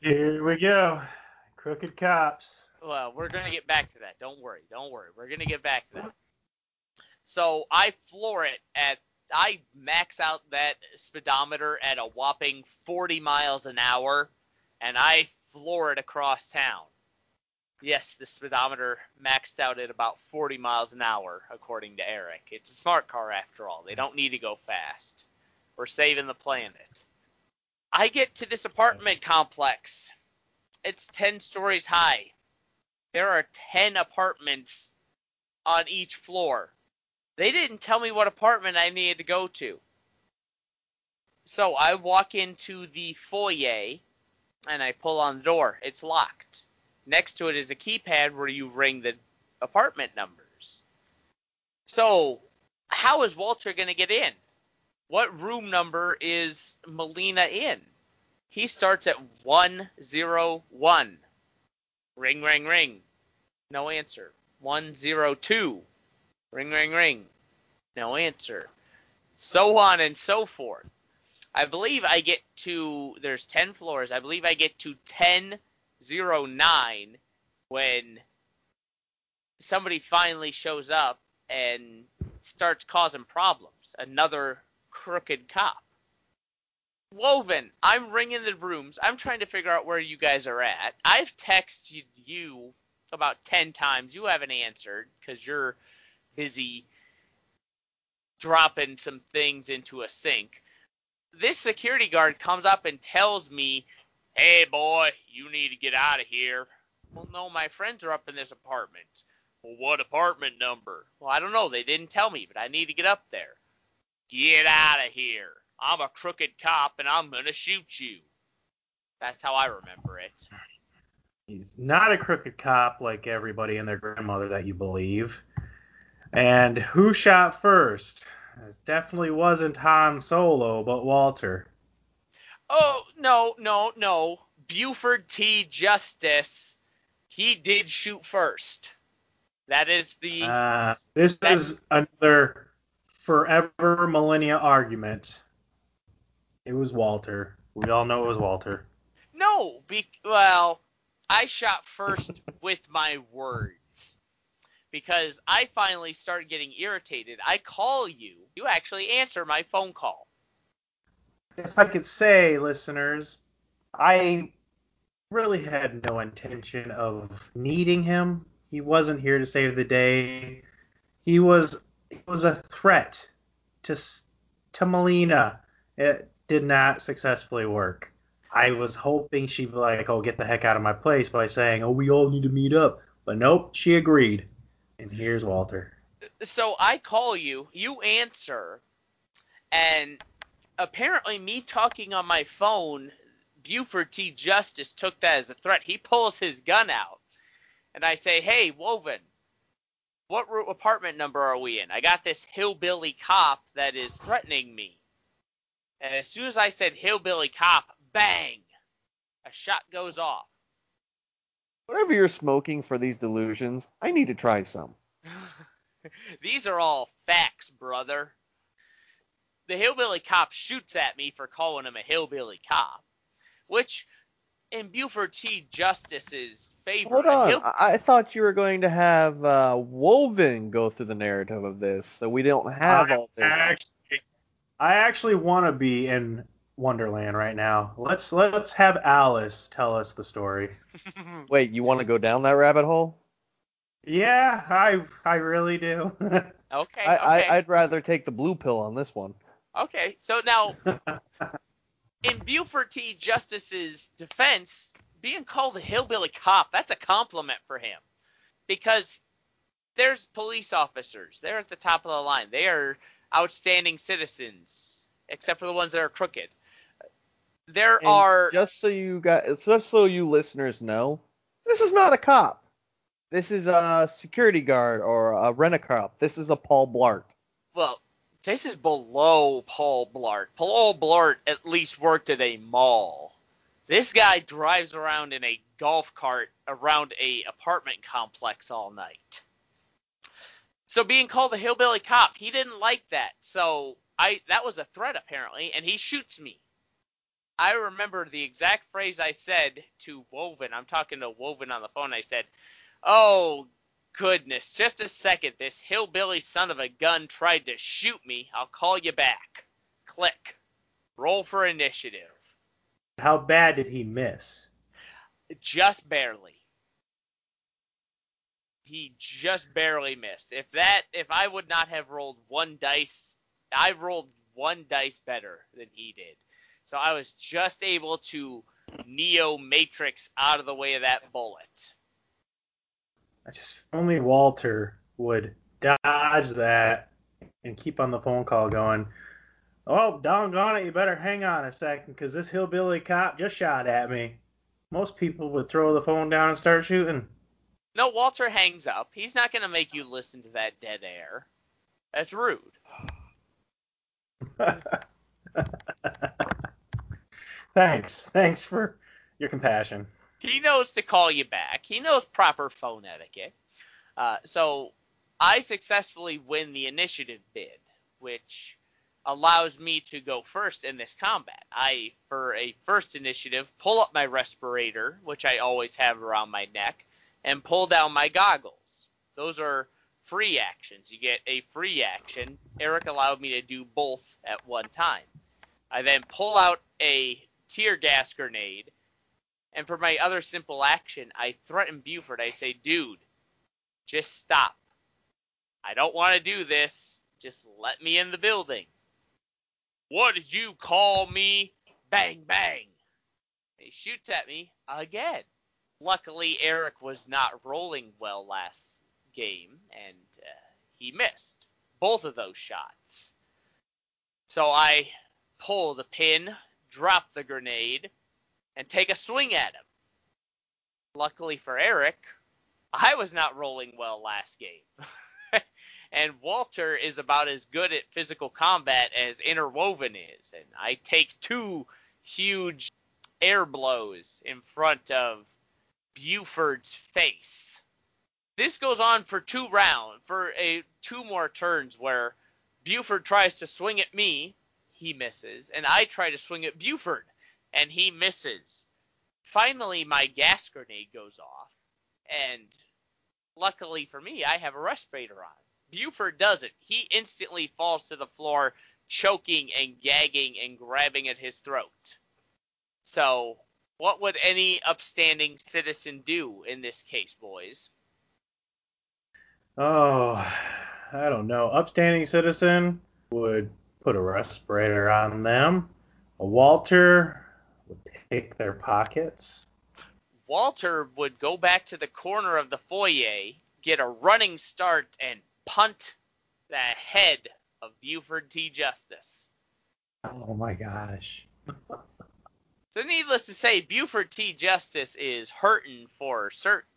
Here we go. Crooked cops. Well, we're going to get back to that. Don't worry. Don't worry. We're going to get back to that. So I floor it at, I max out that speedometer at a whopping 40 miles an hour, and I floor it across town. Yes, the speedometer maxed out at about 40 miles an hour, according to Eric. It's a smart car after all. They don't need to go fast. We're saving the planet. I get to this apartment complex. It's 10 stories high. There are 10 apartments on each floor. They didn't tell me what apartment I needed to go to. So I walk into the foyer and I pull on the door. It's locked. Next to it is a keypad where you ring the apartment numbers. So, how is Walter going to get in? What room number is Melina in? He starts at 101. Ring, ring, ring. No answer. 102. Ring, ring, ring. No answer. So on and so forth. I believe I get to, there's 10 floors. I believe I get to 10 zero nine when somebody finally shows up and starts causing problems. Another crooked cop. Woven, I'm ringing the rooms. I'm trying to figure out where you guys are at. I've texted you about 10 times. You haven't answered because you're busy dropping some things into a sink. This security guard comes up and tells me Hey, boy, you need to get out of here. Well, no, my friends are up in this apartment. Well, what apartment number? Well, I don't know. They didn't tell me, but I need to get up there. Get out of here. I'm a crooked cop and I'm going to shoot you. That's how I remember it. He's not a crooked cop like everybody and their grandmother that you believe. And who shot first? It definitely wasn't Han Solo, but Walter. Oh no, no, no. Buford T. Justice. He did shoot first. That is the. Uh, this is another forever millennia argument. It was Walter. We all know it was Walter. No, be, well, I shot first *laughs* with my words because I finally start getting irritated. I call you, you actually answer my phone call if I could say, listeners, I really had no intention of needing him. He wasn't here to save the day. He was he was a threat to to Melina. It did not successfully work. I was hoping she'd be like, "Oh, get the heck out of my place" by saying, "Oh, we all need to meet up." But nope, she agreed. And here's Walter. So I call you, you answer, and apparently me talking on my phone Buford T. Justice took that as a threat. He pulls his gun out, and I say, "Hey, Woven, what apartment number are we in? I got this hillbilly cop that is threatening me." And as soon as I said hillbilly cop, bang, a shot goes off. Whatever you're smoking for these delusions, I need to try some. *laughs* These are all facts, brother. The hillbilly cop shoots at me for calling him a hillbilly cop, which in Buford T. Justice's favor. Hold on, Hill- I-, I thought you were going to have uh, Woven go through the narrative of this, so we don't have I all this. actually, I actually want to be in Wonderland right now. Let's let's have Alice tell us the story. *laughs* Wait, you want to go down that rabbit hole? Yeah, I I really do. *laughs* okay, I, okay, I, I'd rather take the blue pill on this one. okay. So now, in Buford T. Justice's defense, being called a hillbilly cop, that's a compliment for him. Because there's police officers. They're at the top of the line. They are outstanding citizens, except for the ones that are crooked. There And are. just so you guys, just so you listeners know, this is not a cop. This is a security guard or a rent-a-cop. This is a Paul Blart. Well, this is below Paul Blart. Paul Blart at least worked at a mall. This guy drives around in a golf cart around a apartment complex all night. So being called a hillbilly cop, he didn't like that. So I that was a threat apparently, and he shoots me. I remember the exact phrase I said to Woven. I'm talking to Woven on the phone. I said, "Oh goodness, just a second. This hillbilly son of a gun tried to shoot me. I'll call you back." Click. Roll for initiative. How bad did he miss? Just barely. He just barely missed. If that if I would not have rolled one dice, I rolled one dice better than he did. So I was just able to Neo Matrix out of the way of that bullet. I just only Walter would dodge that and keep on the phone call going. Oh, doggone it! You better hang on a second because this hillbilly cop just shot at me. Most people would throw the phone down and start shooting. No, Walter hangs up. He's not going to make you listen to that dead air. That's rude. *laughs* *laughs* Thanks, thanks for your compassion. He knows to call you back. He knows proper phone etiquette. Uh, so I successfully win the initiative bid, which allows me to go first in this combat. I, for a first initiative, pull up my respirator, which I always have around my neck, and pull down my goggles. Those are free actions. You get a free action. Eric allowed me to do both at one time. I then pull out a tear gas grenade, and for my other simple action, I threaten Buford. I say, dude, just stop. I don't want to do this. Just let me in the building. What did you call me? Bang, bang. He shoots at me again. Luckily, Eric was not rolling well last game, and uh, he missed both of those shots. So I pull the pin, drop the grenade, and take a swing at him. Luckily for Eric, I was not rolling well last game. *laughs* and Walter is about as good at physical combat as Interwoven is. And I take two huge air blows in front of Buford's face. This goes on for two rounds, for a two more turns where Buford tries to swing at me, he misses, and I try to swing at Buford, and he misses. Finally, my gas grenade goes off, and luckily for me, I have a respirator on. Buford doesn't. He instantly falls to the floor, choking and gagging and grabbing at his throat. So, what would any upstanding citizen do in this case, boys? Oh, I don't know. Upstanding citizen would put a respirator on them. A Walter would pick their pockets. Walter would go back to the corner of the foyer, get a running start, and punt the head of Buford T. Justice. Oh my gosh. *laughs* So needless to say, Buford T. Justice is hurting for certain.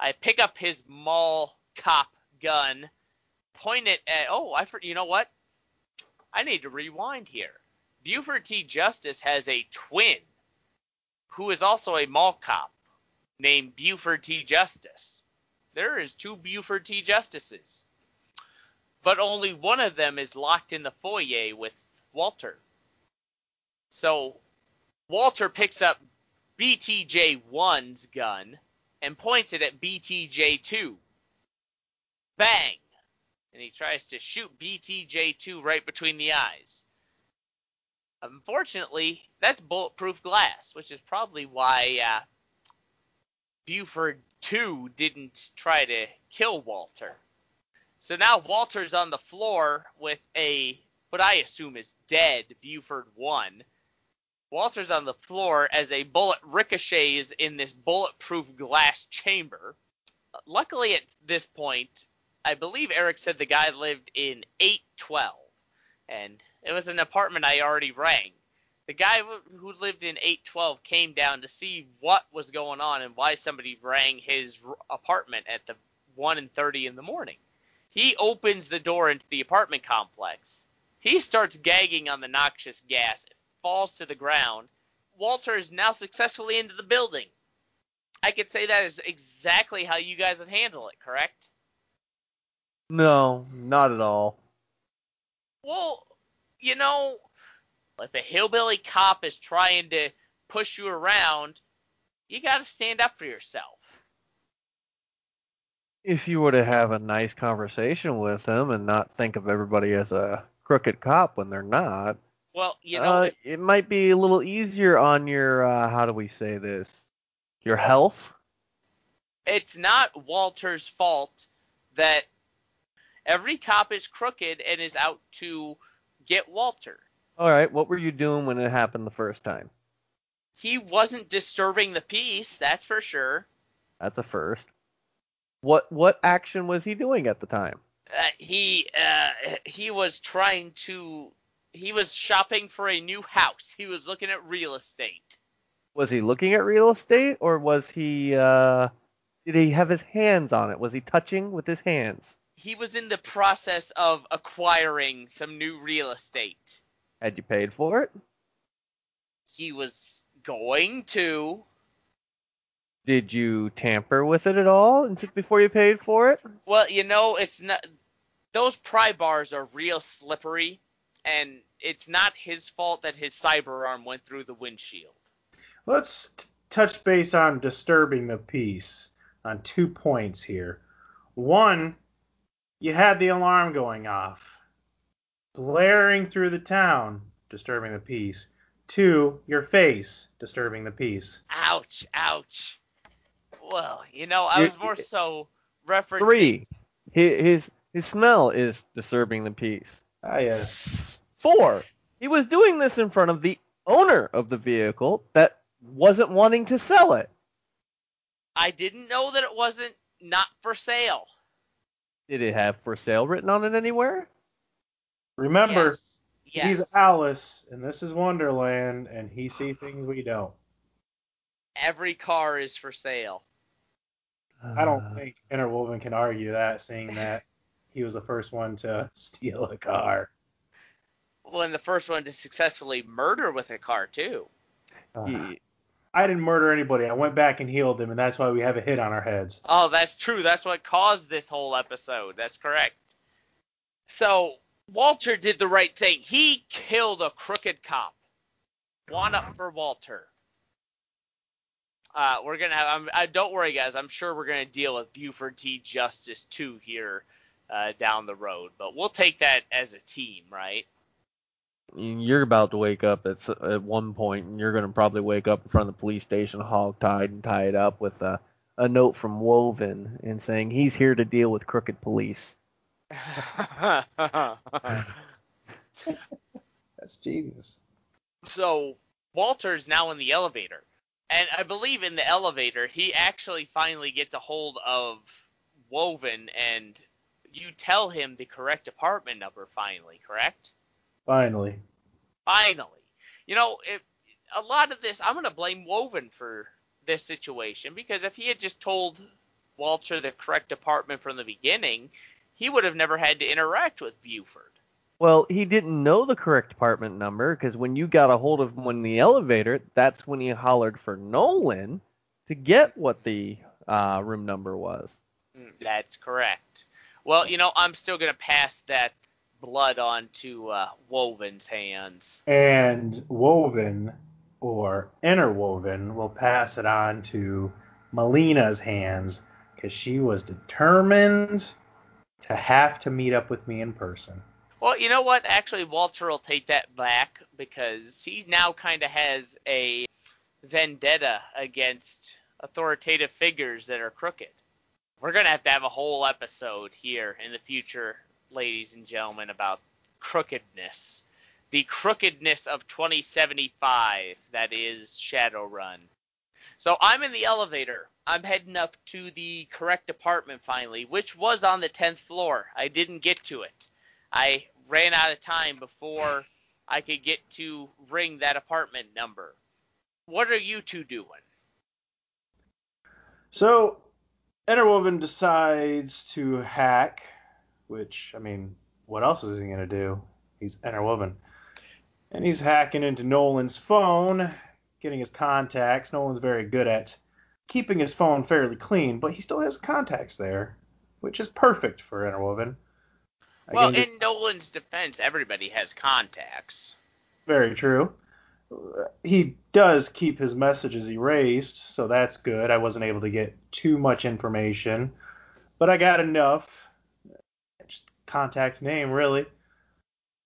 I pick up his mall cop gun, point it at. Oh, I you know what? I need to rewind here. Buford T. Justice has a twin who is also a mall cop named Buford T. Justice. There is two Buford T. Justices. But only one of them is locked in the foyer with Walter. So Walter picks up BTJ1's gun and points it at BTJ2. Bang! And he tries to shoot BTJ2 right between the eyes. Unfortunately, that's bulletproof glass, which is probably why uh, Buford 2 didn't try to kill Walter. So now Walter's on the floor with a, what I assume is dead Buford 1. Walter's on the floor as a bullet ricochets in this bulletproof glass chamber. Luckily, at this point, I believe Eric said the guy lived in 812, and it was an apartment I already rang. The guy who lived in 812 came down to see what was going on and why somebody rang his apartment at the 1 and 30 in the morning. He opens the door into the apartment complex. He starts gagging on the noxious gas. It falls to the ground. Walter is now successfully into the building. I could say that is exactly how you guys would handle it, correct? No, not at all. Well, you know, if a hillbilly cop is trying to push you around, you got to stand up for yourself. If you were to have a nice conversation with them and not think of everybody as a crooked cop when they're not, well, you know, uh, it might be a little easier on your uh, how do we say this? Your health. It's not Walter's fault that every cop is crooked and is out to get Walter. All right, what were you doing when it happened the first time? He wasn't disturbing the peace, that's for sure. That's a first. What what action was he doing at the time? Uh, he uh, he was trying to he was shopping for a new house. He was looking at real estate. Was he looking at real estate or was he uh did he have his hands on it? Was he touching with his hands? He was in the process of acquiring some new real estate. Had you paid for it? He was going to. Did you tamper with it at all before you paid for it? Well, you know, it's not. Those pry bars are real slippery, and it's not his fault that his cyber arm went through the windshield. Let's t- touch base on disturbing the peace on two points here. One, you had the alarm going off, blaring through the town, disturbing the peace. Two, your face, disturbing the peace. Ouch, ouch. Well, you know, I was more so referencing. Three, his his smell is disturbing the peace. Ah, yes. Four, he was doing this in front of the owner of the vehicle that wasn't wanting to sell it. I didn't know that it wasn't not for sale. Did it have for sale written on it anywhere? Remember, Yes. yes. he's Alice, and this is Wonderland, and he see things we don't. Every car is for sale. I don't think Interwoven can argue that, seeing that he was the first one to *laughs* steal a car. Well, and the first one to successfully murder with a car too. Uh, he- I didn't murder anybody. I went back and healed them, and that's why we have a hit on our heads. Oh, that's true. That's what caused this whole episode. That's correct. So Walter did the right thing. He killed a crooked cop. One up for Walter. Uh, we're gonna have. I'm, I, don't worry, guys. I'm sure we're gonna deal with Buford T. Justice too here uh, down the road, but we'll take that as a team, right? You're about to wake up at at one point, and you're gonna probably wake up in front of the police station, hog-tied and tied up with a a note from Woven and saying he's here to deal with crooked police. *laughs* That's genius. so Walter's now in the elevator, and I believe in the elevator he actually finally gets a hold of Woven, and you tell him the correct apartment number finally, correct? Finally. Finally, you know, it, a lot of this, I'm going to blame Woven for this situation because if he had just told Walter the correct department from the beginning, he would have never had to interact with Buford. Well, he didn't know the correct apartment number because when you got a hold of him in the elevator, that's when he hollered for Nolan to get what the uh, room number was. Mm, That's correct. Well, you know, I'm still going to pass that blood onto uh, Woven's hands. And Woven or Interwoven will pass it on to Melina's hands because she was determined to have to meet up with me in person. Well, you know what? Actually, Walter will take that back because he now kind of has a vendetta against authoritative figures that are crooked. We're going to have to have a whole episode here in the future, ladies and gentlemen, about crookedness. The crookedness of 2075 that is Shadowrun. So I'm in the elevator. I'm heading up to the correct apartment finally, which was on the 10th floor. I didn't get to it. I ran out of time before I could get to ring that apartment number. What are you two doing? So Interwoven decides to hack, which I mean, what else is he gonna do? He's Interwoven, and he's hacking into Nolan's phone, getting his contacts. Nolan's very good at keeping his phone fairly clean, but he still has contacts there, which is perfect for Interwoven. Well, Again, in Nolan's defense, everybody has contacts. Very true. He does keep his messages erased, so that's good. I wasn't able to get too much information, but I got enough. Contact name, really.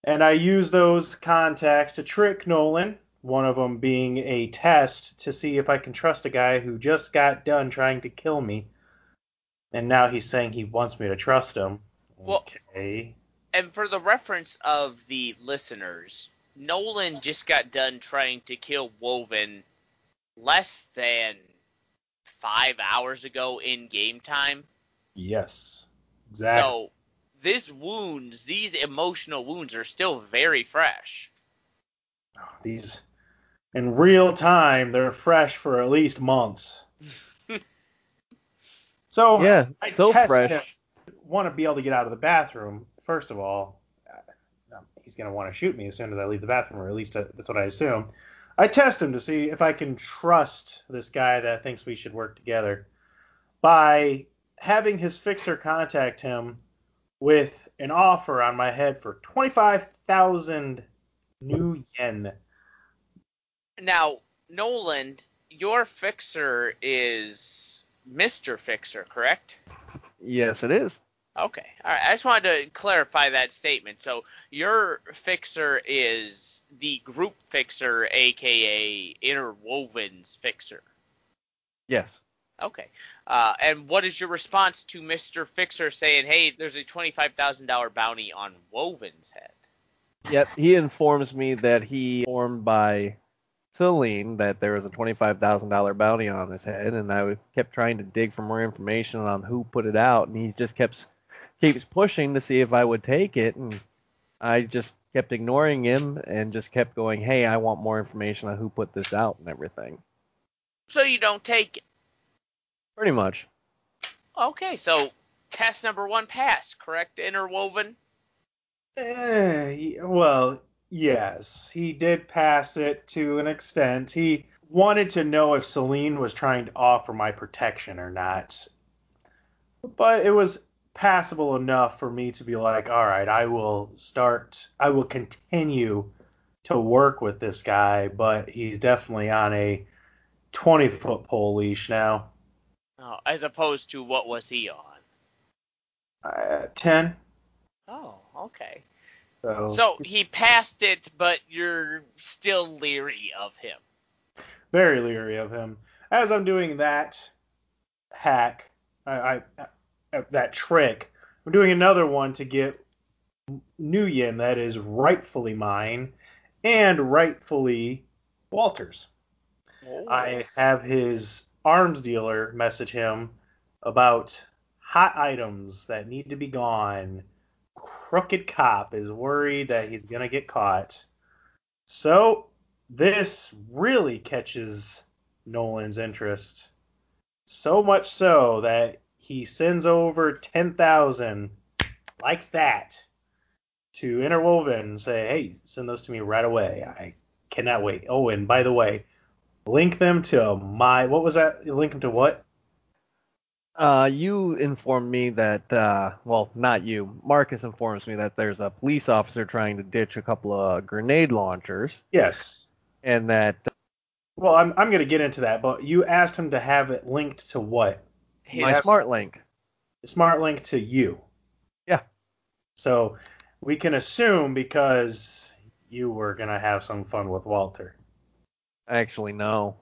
And I use those contacts to trick Nolan, one of them being a test to see if I can trust a guy who just got done trying to kill me. And now he's saying he wants me to trust him. Well- Okay. And for the reference of the listeners, Nolan just got done trying to kill Woven less than five hours ago in game time. Yes. Exactly. So these wounds, these emotional wounds, are still very fresh. Oh, these in real time they're fresh for at least months *laughs* so Yeah, i so test fresh. him want to be able to get out of the bathroom first of all uh, he's going to want to shoot me as soon as i leave the bathroom or at least uh, that's what i assume i test him to see if i can trust this guy that thinks we should work together by having his fixer contact him with an offer on my head for 25000 new yen Now, Nolan, your fixer is Mr. Fixer, correct? Yes, it is. Okay. All right. I just wanted to clarify that statement. So your fixer is the group fixer, aka Interwoven's fixer. Yes. Okay. Uh, and what is your response to Mr. Fixer saying, "Hey, there's a twenty-five thousand dollar bounty on Woven's head"? Yep. He informs me that he informed by Celine that there was a twenty-five thousand dollar bounty on his head, and I kept trying to dig for more information on who put it out, and he just kept keeps pushing to see if I would take it, and I just kept ignoring him and just kept going, "Hey, I want more information on who put this out and everything." So you don't take it. Pretty much. Okay. So test number one passed, correct? Interwoven. Eh, well, yes, he did pass it to an extent. He wanted to know if Celine was trying to offer my protection or not. But it was passable enough for me to be like, all right, I will start, I will continue to work with this guy, but he's definitely on a 20 foot pole leash now. Oh, as opposed to what was he on? Uh, 10. Oh, okay. So, So he passed it, but you're still leery of him. very leery of him. As I'm doing that hack, I, I uh, that trick, I'm doing another one to get nuyen that is rightfully mine and rightfully Walter's. I have his arms dealer message him about hot items that need to be gone. Crooked cop is worried that he's gonna get caught. So this really catches Nolan's interest. So much so that he sends over 10,000 like that to Interwoven and say, hey, send those to me right away. I cannot wait. Oh, and by the way, link them to my, what was that? Link them to what? Uh, you informed me that, uh, well, not you. Marcus informs me that there's a police officer trying to ditch a couple of grenade launchers, Yes. and that Well, I'm, I'm going to get into that, but you asked him to have it linked to what? my His- smart link. Smart link to you. Yeah. So we can assume because you were going to have some fun with Walter. Actually, no.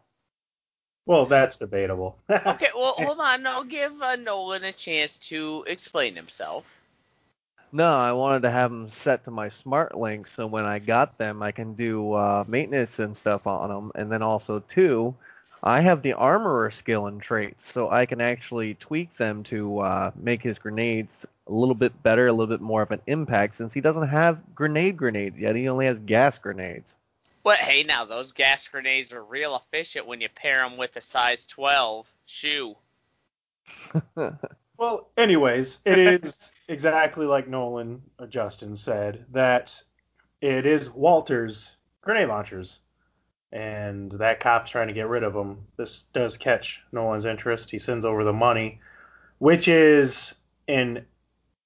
Well, that's debatable. *laughs* Okay, well, hold on. I'll give uh, Nolan a chance to explain himself. No, I wanted to have them set to my smart link so when I got them, I can do uh, maintenance and stuff on them. And then also, too, I have the armorer skill and traits, so I can actually tweak them to uh, make his grenades a little bit better, a little bit more of an impact, since he doesn't have grenade grenades yet. He only has gas grenades. But hey, now those gas grenades are real efficient when you pair them with a size 12 shoe. *laughs* Well, anyways, it is *laughs* exactly like Nolan or Justin said that it is Walter's grenade launchers, and that cop's trying to get rid of them. This does catch Nolan's interest. He sends over the money, which is in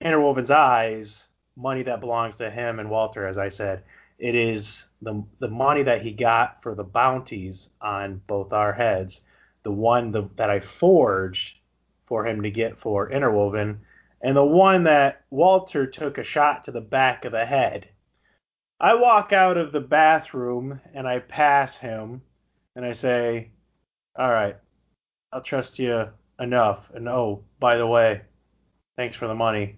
Interwoven's eyes money that belongs to him and Walter. As I said, it is the the money that he got for the bounties on both our heads. The one the, that I forged for him to get for Interwoven, and the one that Walter took a shot to the back of the head. I walk out of the bathroom and I pass him and I say, All right, I'll trust you enough. And oh, by the way, thanks for the money.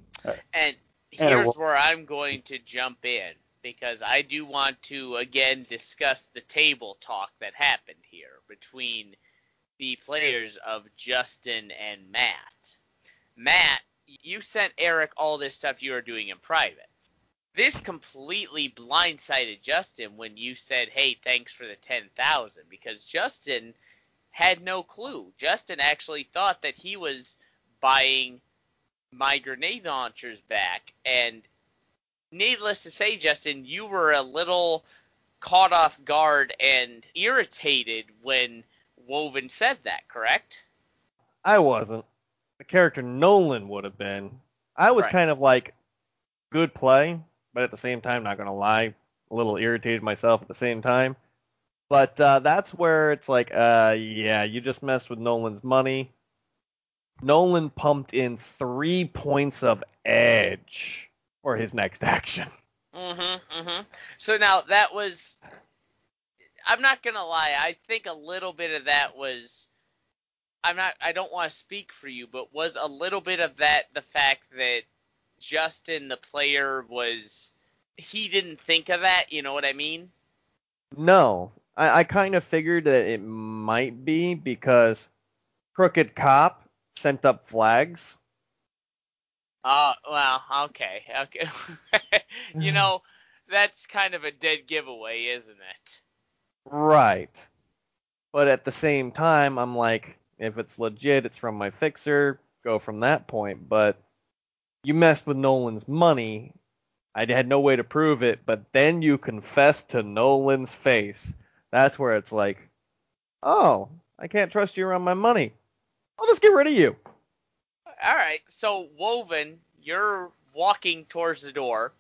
And here's where I'm going to jump in because I do want to again discuss the table talk that happened here between the players of Justin and Matt. Matt, you sent Eric all this stuff you were doing in private. This completely blindsided Justin when you said, "Hey, thanks for the 10,000" because Justin had no clue. Justin actually thought that he was buying my grenade launchers back. And needless to say, Justin, you were a little caught off guard and irritated when Woven said that, correct? I wasn't. The character Nolan would have been. I was Right. kind of like, good play, but at the same time, not gonna lie, a little irritated myself at the same time. But uh, that's where it's like, uh, yeah, you just messed with Nolan's money. Nolan pumped in three points of edge for his next action. Mm-hmm. Mm-hmm. So now that was. I'm not gonna lie. I think a little bit of that was. I'm not. I don't want to speak for you, but was a little bit of that the fact that Justin, the player, was. He didn't think of that. You know what I mean? No, I, I kind of figured that it might be because Crooked Cop sent up flags. Oh, well, okay, okay. *laughs* you know, that's kind of a dead giveaway, isn't it? Right. But at the same time, I'm like, if it's legit, it's from my fixer, go from that point. But you messed with Nolan's money. I had no way to prove it, but then you confess to Nolan's face. That's where it's like, oh, I can't trust you around my money. I'll just get rid of you. All right, so Woven, you're walking towards the door.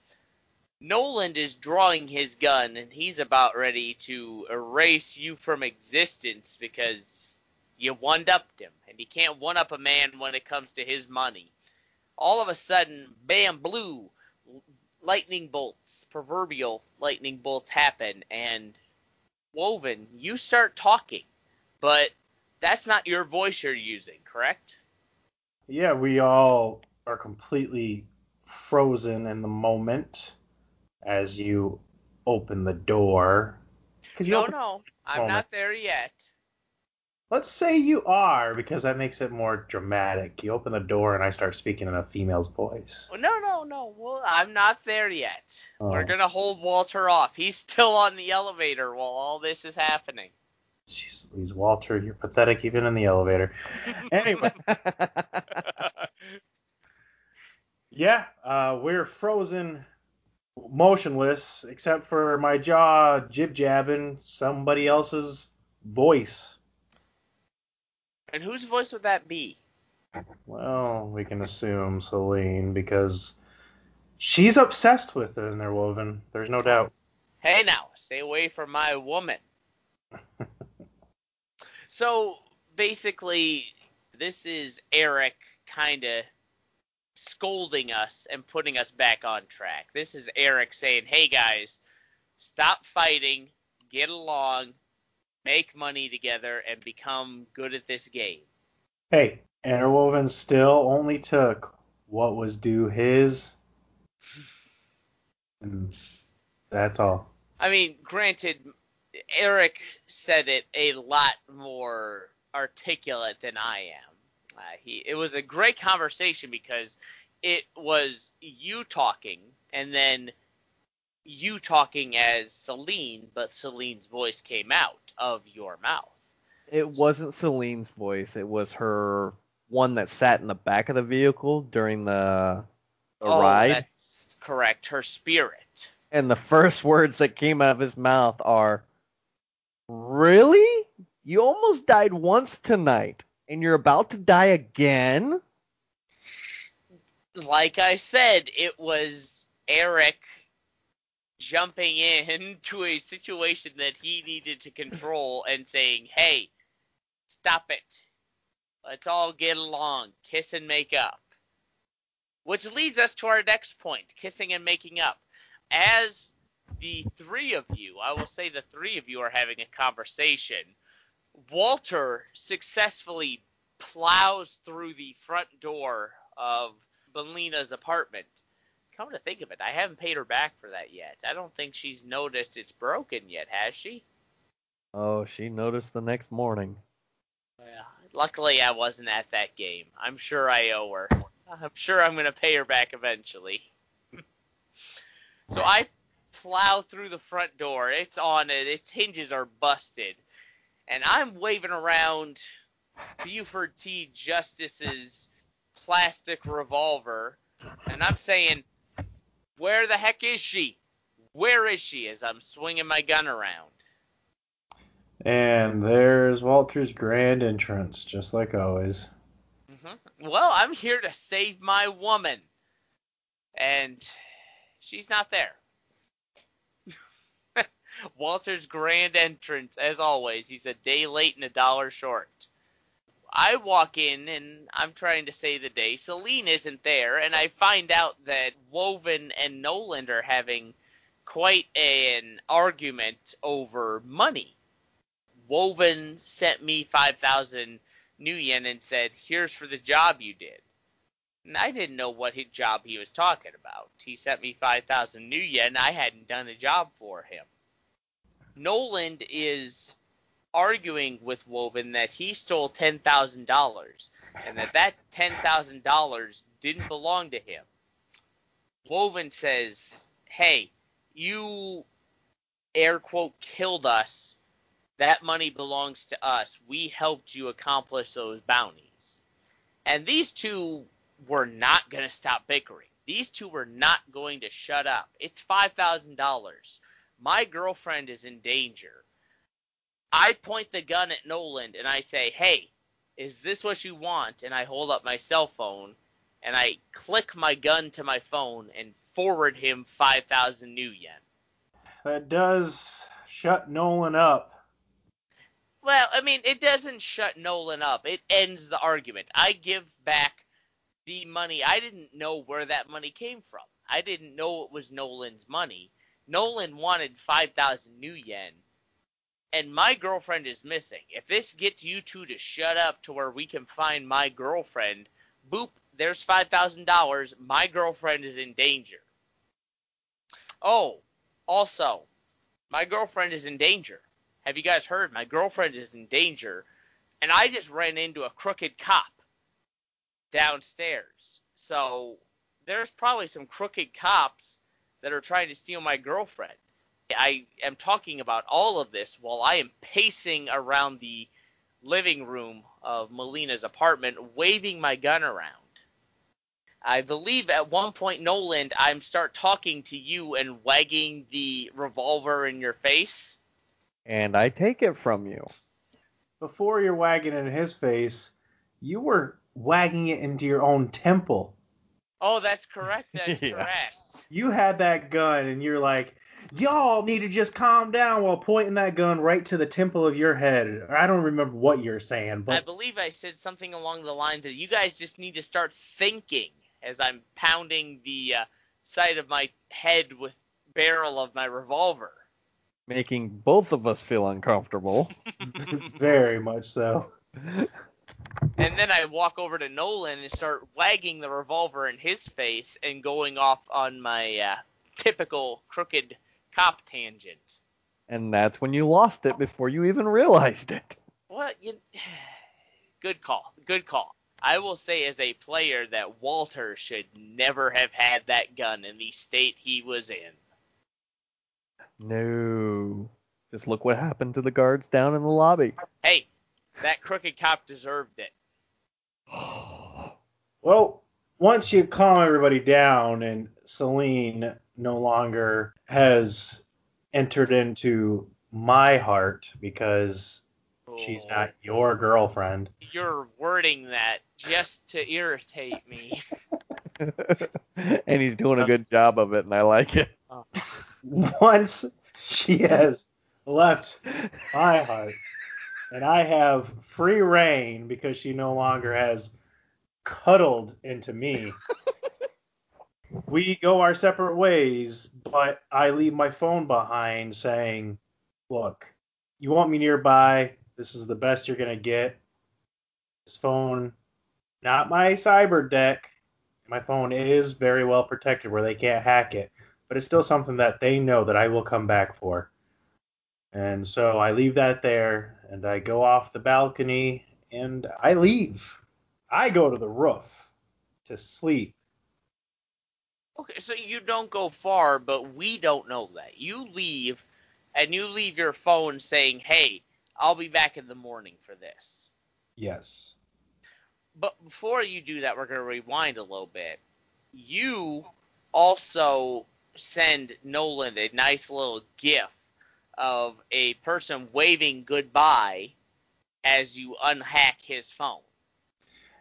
Nolan is drawing his gun, and he's about ready to erase you from existence because you one-upped him, and he can't one-up a man when it comes to his money. All of a sudden, bam, blue, lightning bolts, proverbial lightning bolts happen, and Woven, you start talking, but that's not your voice you're using, correct? Yeah, we all are completely frozen in the moment as you open the door. No, no, I'm moment. not there yet. Let's say you are, because that makes it more dramatic. You open the door and I start speaking in a female's voice. No, no, no. Well, I'm not there yet. We're Oh. gonna hold Walter off. He's still on the elevator while all this is happening. Jeez Louise, Walter, you're pathetic even in the elevator. Anyway, *laughs* yeah, uh, we're frozen, motionless, except for my jaw jib jabbing somebody else's voice. and whose voice would that be? Well, we can assume Celine because she's obsessed with it, Interwoven. There's no doubt. Hey now, stay away from my woman. *laughs* so basically, this is Eric kind of scolding us and putting us back on track. This is Eric saying, hey guys, stop fighting, get along, make money together, and become good at this game. Hey, Interwoven still only took what was due his. *sighs* And that's all. I mean, granted, Eric said it a lot more articulate than I am. Uh, he, it was a great conversation because it was you talking and then you talking as Celine, but Celine's voice came out of your mouth. It wasn't Celine's voice. It was her one that sat in the back of the vehicle during the, the oh, ride. that's correct. Her spirit. And the first words that came out of his mouth are, Really? You almost died once tonight, and you're about to die again? like I said, it was Eric jumping in *laughs* to a situation that he needed to control and saying, "Hey, stop it. Let's all get along, kiss and make up." Which leads us to our next point, kissing and making up. As the three of you, I will say the three of you are having a conversation. Walter successfully plows through the front door of Melina's apartment. Come to think of it, I haven't paid her back for that yet. I don't think she's noticed it's broken yet, has she? Oh, she noticed the next morning. Well, luckily I wasn't at that game. I'm sure I owe her. I'm sure I'm going to pay her back eventually. *laughs* so I plow through the front door. It's on it. Its hinges are busted. And I'm waving around Buford T. Justice's plastic revolver. And I'm saying, where the heck is she? Where is she? As I'm swinging my gun around. And there's Walter's grand entrance, just like always. hmm Well, I'm here to save my woman. And she's not there. Walter's grand entrance, as always, he's a day late and a dollar short. I walk in and I'm trying to say the day. Celine isn't there, and I find out that Woven and Nolan are having quite an argument over money. Woven sent me 5,000 nuyen and said, Here's for the job you did. And I didn't know what job he was talking about. He sent me 5,000 nuyen. I hadn't done a job for him. Nolan is arguing with Woven that he stole $10,000 and that that *laughs* $10,000 didn't belong to him. Woven says, Hey, you air quote killed us. That money belongs to us. We helped you accomplish those bounties. And these two were not going to stop bickering. These two were not going to shut up. It's $5,000. My girlfriend is in danger. I point the gun at Nolan and I say, Hey, is this what you want? And I hold up my cell phone and I click my gun to my phone and forward him 5,000 nuyen. That does shut Nolan up. Well, I mean, it doesn't shut Nolan up. It ends the argument. I give back the money. I didn't know where that money came from. I didn't know it was Nolan's money. Nolan wanted 5,000 nuyen, and my girlfriend is missing. If this gets you two to shut up to where we can find my girlfriend, boop, there's $5,000. My girlfriend is in danger. Oh, also, my girlfriend is in danger. Have you guys heard? My girlfriend is in danger and I just ran into a crooked cop downstairs. So there's probably some crooked cops that are trying to steal my girlfriend. I am talking about all of this while I am pacing around the living room of Melina's apartment, waving my gun around. I believe at one point, Nolan, I'm start talking to you and wagging the revolver in your face. And I take it from you. Before you're wagging it in his face, you were wagging it into your own temple. Oh, that's correct. That's *laughs* Yeah. correct. You had that gun and you're like, y'all need to just calm down while pointing that gun right to the temple of your head. I don't remember what you're saying, but I believe I said something along the lines of you guys just need to start thinking as I'm pounding the uh, side of my head with barrel of my revolver. Making both of us feel uncomfortable. *laughs* very much so. *laughs* And then I walk over to Nolan and start wagging the revolver in his face and going off on my uh, typical crooked cop tangent. and that's when you lost it before you even realized it. What? You... *sighs* Good call. Good call. I will say as a player that Walter should never have had that gun in the state he was in. No. Just look what happened to the guards down in the lobby. Hey, that crooked cop deserved it. *gasps* Well, once you calm everybody down and Celine no longer has entered into my heart because she's Oh, not your girlfriend. You're wording that just to irritate me. *laughs* and he's doing a good job of it, and I like it. Oh. *laughs* Once she has left my heart and I have free reign because she no longer has cuddled into me. *laughs* we go our separate ways, but I leave my phone behind saying, Look, you want me nearby. This is the best you're going to get. This phone, not my cyber deck. My phone is very well protected where they can't hack it, but it's still something that they know that I will come back for. And so I leave that there and I go off the balcony and I leave. I go to the roof to sleep. Okay, so you don't go far, but we don't know that. You leave, and you leave your phone saying, hey, I'll be back in the morning for this. Yes. But before you do that, we're going to rewind a little bit. You also send Nolan a nice little gif of a person waving goodbye as you unhack his phone.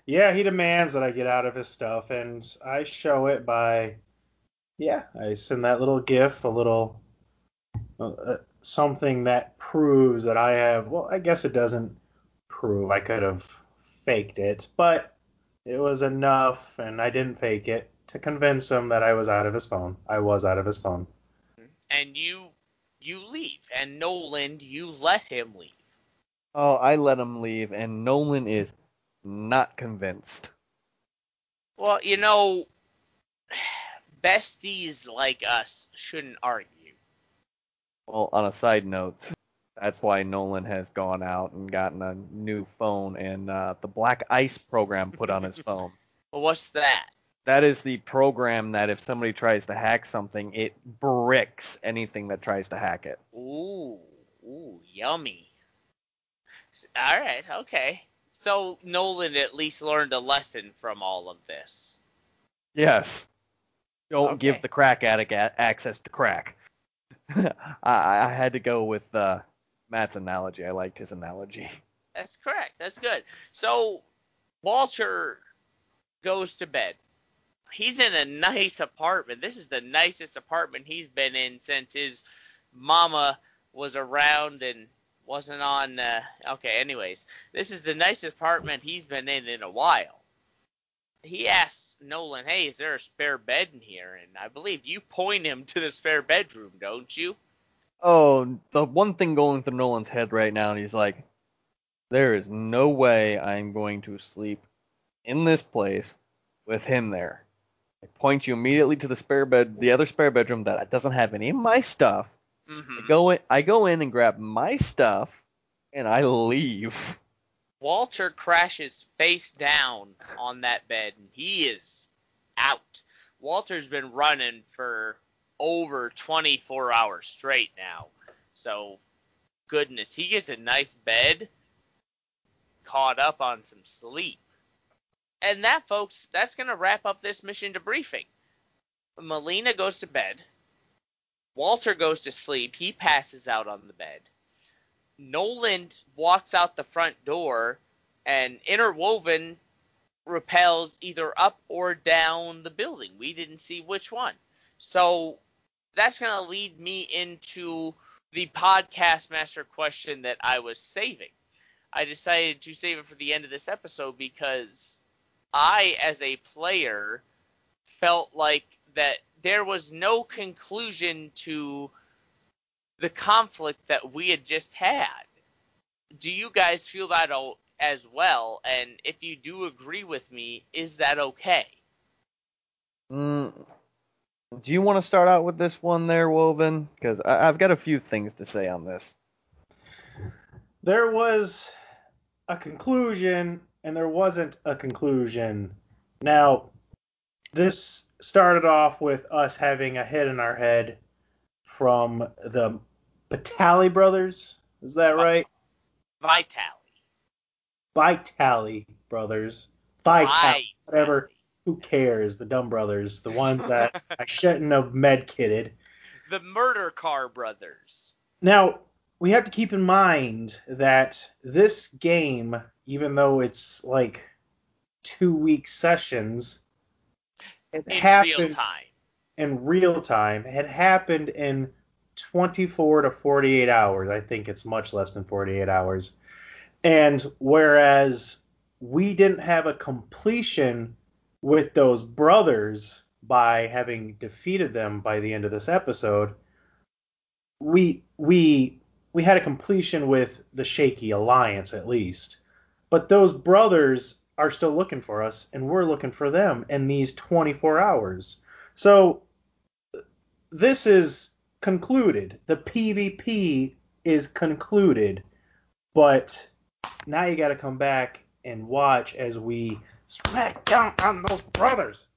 Yeah, he demands that I get out of his stuff, and I show it by, yeah, I send that little GIF, a little uh, uh, something that proves that I have. Well, I guess it doesn't prove. I could have faked it, but it was enough, and I didn't fake it to convince him that I was out of his phone. I was out of his phone. And you you leave. And Nolan, you let him leave. Oh, I let him leave, and Nolan is not convinced. Well, you know, besties like us shouldn't argue. Well, on a side note, that's why Nolan has gone out and gotten a new phone and uh, the Black Ice program put on his *laughs* phone. Well, what's that? That is the program that if somebody tries to hack something, it bricks anything that tries to hack it. Ooh, ooh, yummy. All right, okay. So Nolan at least learned a lesson from all of this. Yes. Don't Okay. give the crack addict a- access to crack. *laughs* I, I had to go with uh, Matt's analogy. I liked his analogy. That's correct. That's good. So Walter goes to bed. He's in a nice apartment. This is the nicest apartment he's been in since his mama was around and wasn't on. Uh, okay, anyways, this is the nicest apartment he's been in in a while. He asks Nolan, "Hey, is there a spare bed in here?" And I believe you point him to the spare bedroom, don't you? Oh, the one thing going through Nolan's head right now, and he's like, there is no way I'm going to sleep in this place with him there. I point you immediately to the spare bed, the other spare bedroom that doesn't have any of my stuff. Mm-hmm. I go in, I go in and grab my stuff, and I leave. Walter crashes face down on that bed and he is out. Walter's been running for over 24 hours straight now. So, goodness, he gets a nice bed, caught up on some sleep. And that, folks, that's going to wrap up this mission debriefing. Melina goes to bed. Walter goes to sleep. He passes out on the bed. Nolan walks out the front door, and interwoven repels either up or down the building. We didn't see which one. So that's going to lead me into the podcast master question that I was saving. I decided to save it for the end of this episode because I, as a player, felt like that there was no conclusion to the conflict that we had just had. Do you guys feel that as well? And if you do agree with me, is that okay? Mm, do you want to start out with this one there, Woven? Because I've got a few things to say on this. There was a conclusion, and there wasn't a conclusion. Now, this started off with us having a hit in our head from the Batali brothers. Is that uh, right? Vitali. Vitali brothers. Vitali. Whatever. Who cares? The dumb brothers. The ones that *laughs* I shouldn't have med kitted. The murder car brothers. Now, we have to keep in mind that this game, even though it's like two week sessions, it in happened real time. In real time, it happened in 24 to 48 hours. I think it's much less than 48 hours. And whereas we didn't have a completion with those brothers by having defeated them by the end of this episode, we we we had a completion with the shaky alliance at least. But those brothers are still looking for us, and we're looking for them in these 24 hours. So this is concluded. The PvP is concluded, but now you got to come back and watch as we smack down on those brothers.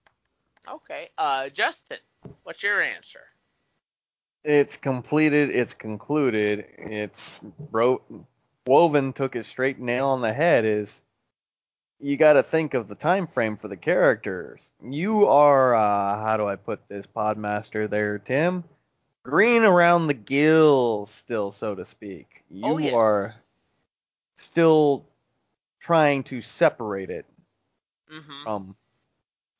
Okay, uh, Justin, what's your answer? It's completed. It's concluded. It's bro. Woven took it straight nail on the head. Is you got to think of the time frame for the characters. You are uh, how do I put this podmaster there, Tim? Green around the gills, still so to speak. You oh, yes. are still trying to separate it mm-hmm. from.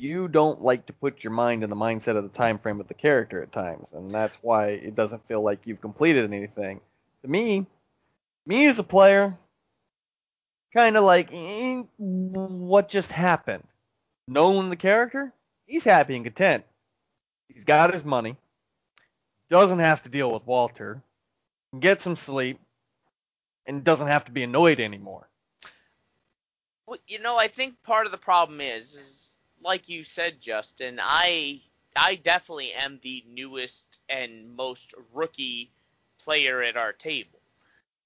You don't like to put your mind in the mindset of the time frame of the character at times, and that's why it doesn't feel like you've completed anything. To me, me as a player, kind of like eh, what just happened. Knowing the character, he's happy and content. He's got his money, doesn't have to deal with Walter, get some sleep, and doesn't have to be annoyed anymore. Well, you know, I think part of the problem is, is like you said, Justin. I I definitely am the newest and most rookie player at our table,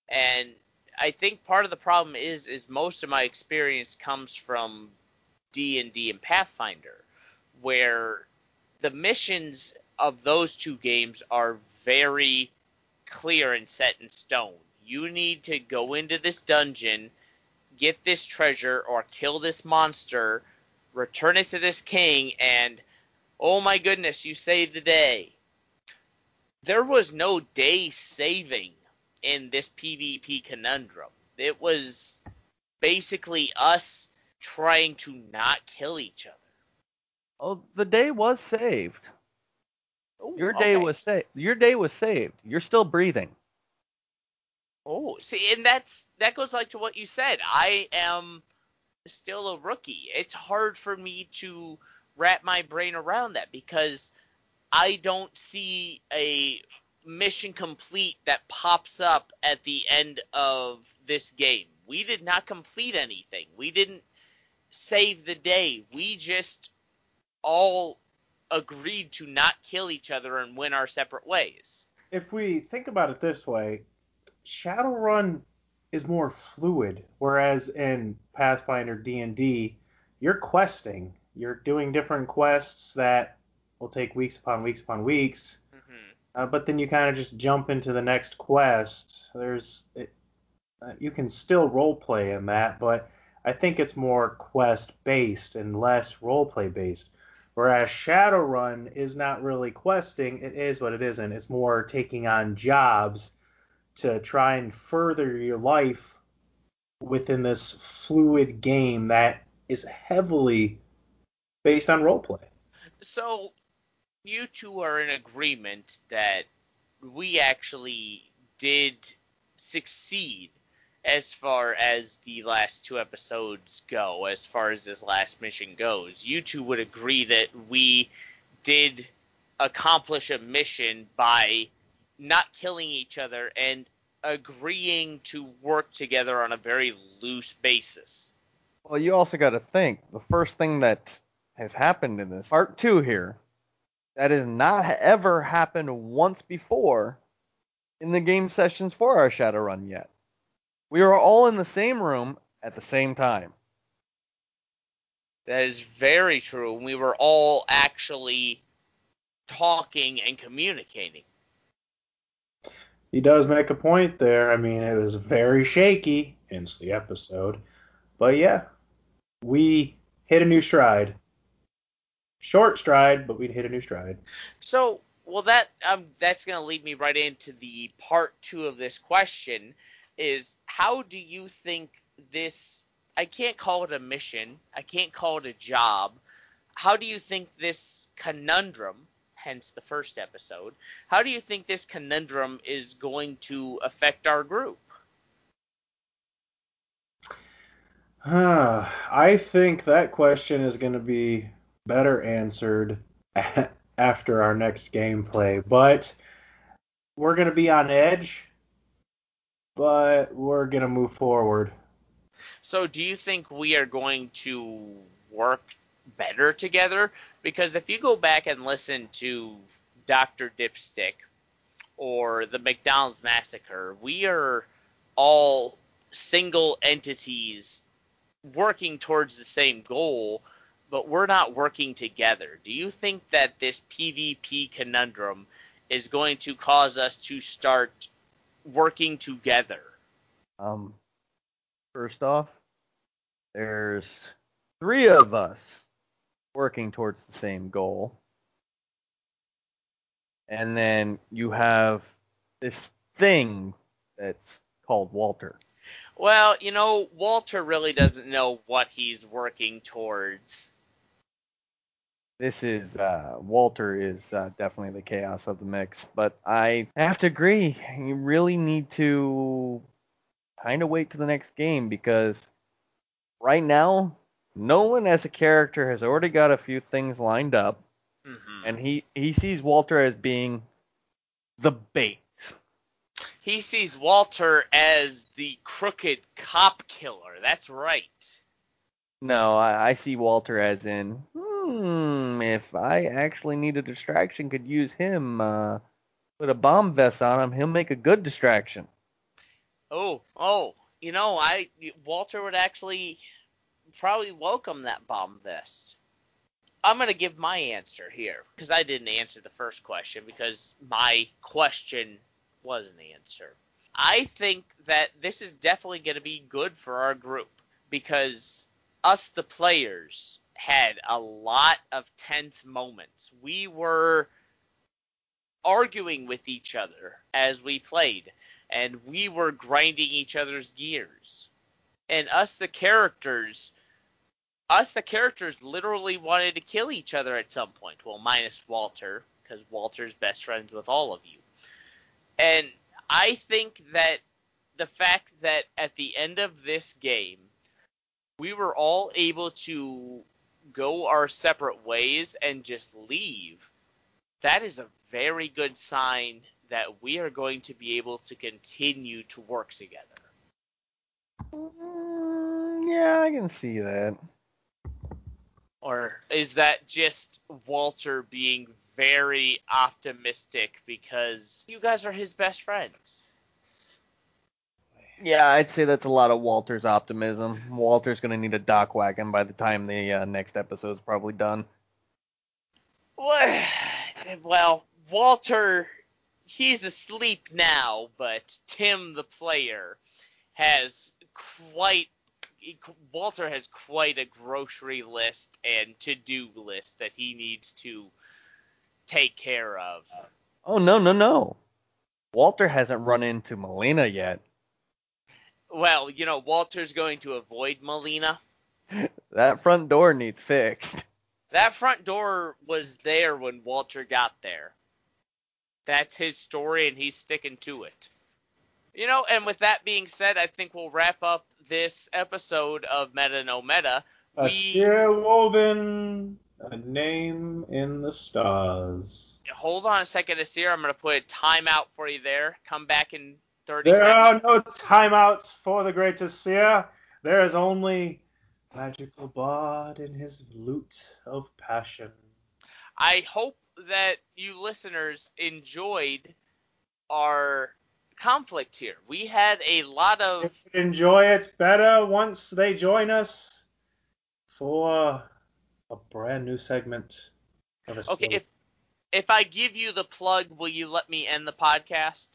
and I think part of the problem is is most of my experience comes from D and D and Pathfinder, where the missions of those two games are very clear and set in stone. You need to go into this dungeon, get this treasure, or kill this monster, return it to this king, and oh my goodness, you saved the day. There was no day saving in this PvP conundrum. It was basically us trying to not kill each other. Oh, the day was saved. Ooh, your day okay. was saved. Your day was saved. You're still breathing. Oh, see, and that's that goes like to what you said. I am still a rookie. It's hard for me to wrap my brain around that because I don't see a mission complete that pops up at the end of this game. We did not complete anything. We didn't save the day. We just all agreed to not kill each other and win our separate ways. If we think about it this way, Shadowrun is more fluid. Whereas in Pathfinder D&D, you're questing. You're doing different quests that will take weeks upon weeks upon weeks. hmm Uh, but then you kind of just jump into the next quest. There's it, uh, you can still role play in that, but I think it's more quest based and less role play based. Whereas Shadowrun is not really questing, it is what it isn't. It's more taking on jobs to try and further your life within this fluid game that is heavily based on role play. So you two are in agreement that we actually did succeed as far as the last two episodes go, as far as this last mission goes. You two would agree that we did accomplish a mission by not killing each other and agreeing to work together on a very loose basis. Well, you also got to think the first thing that has happened in this part two here that has not ever happened once before in the game sessions for our Shadowrun yet. We were all in the same room at the same time. That is very true. We were all actually talking and communicating. He does make a point there. I mean, it was very shaky, hence the episode. But yeah, we hit a new stride. Short stride, but we hit a new stride. So, well, that um, that's going to lead me right into the part two of this question: is how do you think this? I can't call it a mission. I can't call it a job. How do you think this conundrum, hence the first episode, how do you think this conundrum is going to affect our group? *sighs* I think that question is going to be better answered *laughs* after our next gameplay. But we're going to be on edge, but we're going to move forward. So, do you think we are going to work better together? Because if you go back and listen to Dr. Dipstick or the McDonald's Massacre, we are all single entities working towards the same goal, but we're not working together. Do you think that this PvP conundrum is going to cause us to start working together? Um, first off, there's three of us working towards the same goal. And then you have this thing that's called Walter. Well, you know, Walter really doesn't know what he's working towards. This is uh, Walter is uh, definitely the chaos of the mix, but I have to agree. You really need to kind of wait to the next game because right now, Nolan as a character has already got a few things lined up, hmm and he he sees Walter as being the bait. He sees Walter as the crooked cop killer. That's right. No, I, I see Walter as in, hmm, if I actually need a distraction, could use him. Uh, put a bomb vest on him, he'll make a good distraction. Oh, oh, you know, I Walter would actually probably welcome that bomb vest. I'm gonna give my answer here because I didn't answer the first question because my question was an answer. I think that this is definitely gonna be good for our group because us, the players, had a lot of tense moments. We were arguing with each other as we played and we were grinding each other's gears. And us, the characters, us, the characters, literally wanted to kill each other at some point. Well, minus Walter, because Walter's best friends with all of you. And I think that the fact that at the end of this game, we were all able to go our separate ways and just leave, that is a very good sign that we are going to be able to continue to work together. Mm, yeah, I can see that. Or is that just Walter being very optimistic because you guys are his best friends? Yeah, I'd say that's a lot of Walter's optimism. Walter's gonna need a DocWagon by the time the uh, next episode's probably done. Well, Walter, he's asleep now, but Tim, the player, has quite. Walter has quite a grocery list and to-do list that he needs to take care of. Oh no no no! Walter hasn't run into Melina yet. Well, you know, Walter's going to avoid Melina. *laughs* That front door needs fixed. That front door was there when Walter got there. That's his story, and he's sticking to it. You know, and with that being said, I think we'll wrap up this episode of Meta No Meta. A We- Seer Woven, a name in the stars. Hold on a second, Asir. I'm going to put a timeout for you there. Come back in 30 There are seconds. no timeouts for the great Seer. There is only magical bard in his lute of passion. I hope that you listeners enjoyed our conflict here. We had a lot of enjoy it better once they join us for a brand new segment of a Okay, if if I give you the plug, will you let me end the podcast?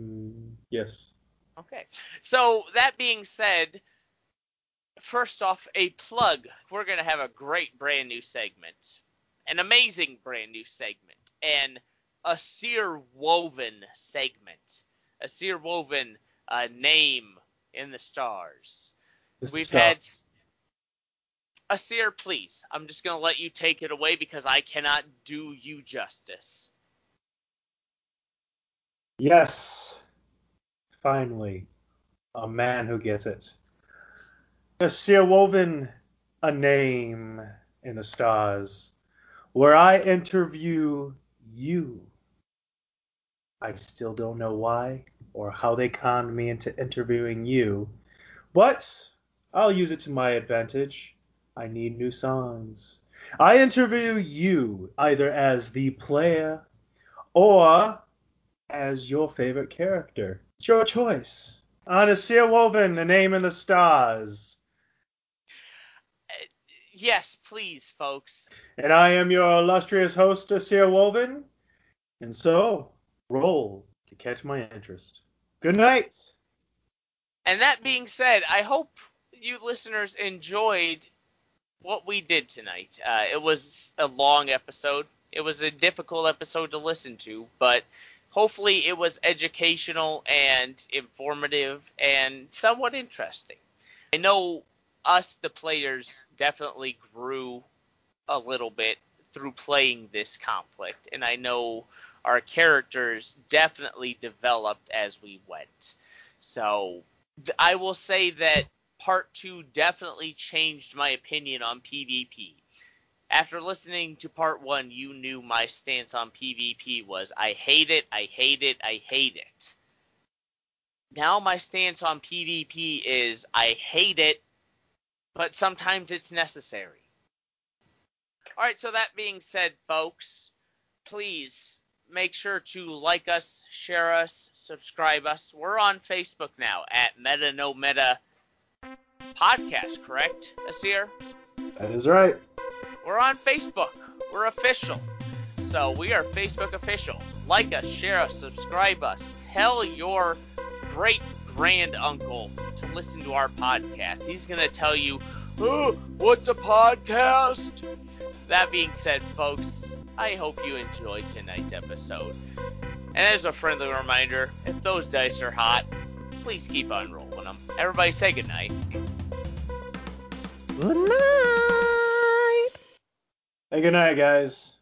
Mm, yes. Okay. So that being said, first off, a plug. We're gonna have a great brand new segment, an amazing brand new segment, and a seer woven segment, a seer woven uh, name in the stars. This We've had seer, please. I'm just gonna let you take it away because I cannot do you justice. Yes. Finally, a man who gets it. The Seer Woven, a name in the stars, where I interview you. I still don't know why or how they conned me into interviewing you, but I'll use it to my advantage. I need new songs. I interview you either as the player or as your favorite character. It's your choice. On a Seer Woven, a name in the stars. Uh, yes, please, folks. And I am your illustrious host, Asir Woven. And so, roll to catch my interest. Good night. And that being said, I hope you listeners enjoyed what we did tonight. Uh, it was a long episode. It was a difficult episode to listen to, but hopefully it was educational and informative and somewhat interesting. I know us, the players, definitely grew a little bit through playing this conflict, and I know our characters definitely developed as we went. So I will say that part two definitely changed my opinion on PvP. After listening to part one, you knew my stance on PvP was I hate it, I hate it, I hate it. Now my stance on PvP is I hate it, but sometimes it's necessary. Alright, so that being said, folks, please make sure to like us, share us, subscribe us. We're on Facebook now at Meta No Meta Podcast, correct, Asir? That is right. We're on Facebook. We're official. So we are Facebook official. Like us, share us, subscribe us. Tell your great grand uncle to listen to our podcast. He's going to tell you, oh, what's a podcast? That being said, folks, I hope you enjoyed tonight's episode. And as a friendly reminder, if those dice are hot, please keep on rolling them. Everybody say goodnight. Good night. Hey, good night, guys.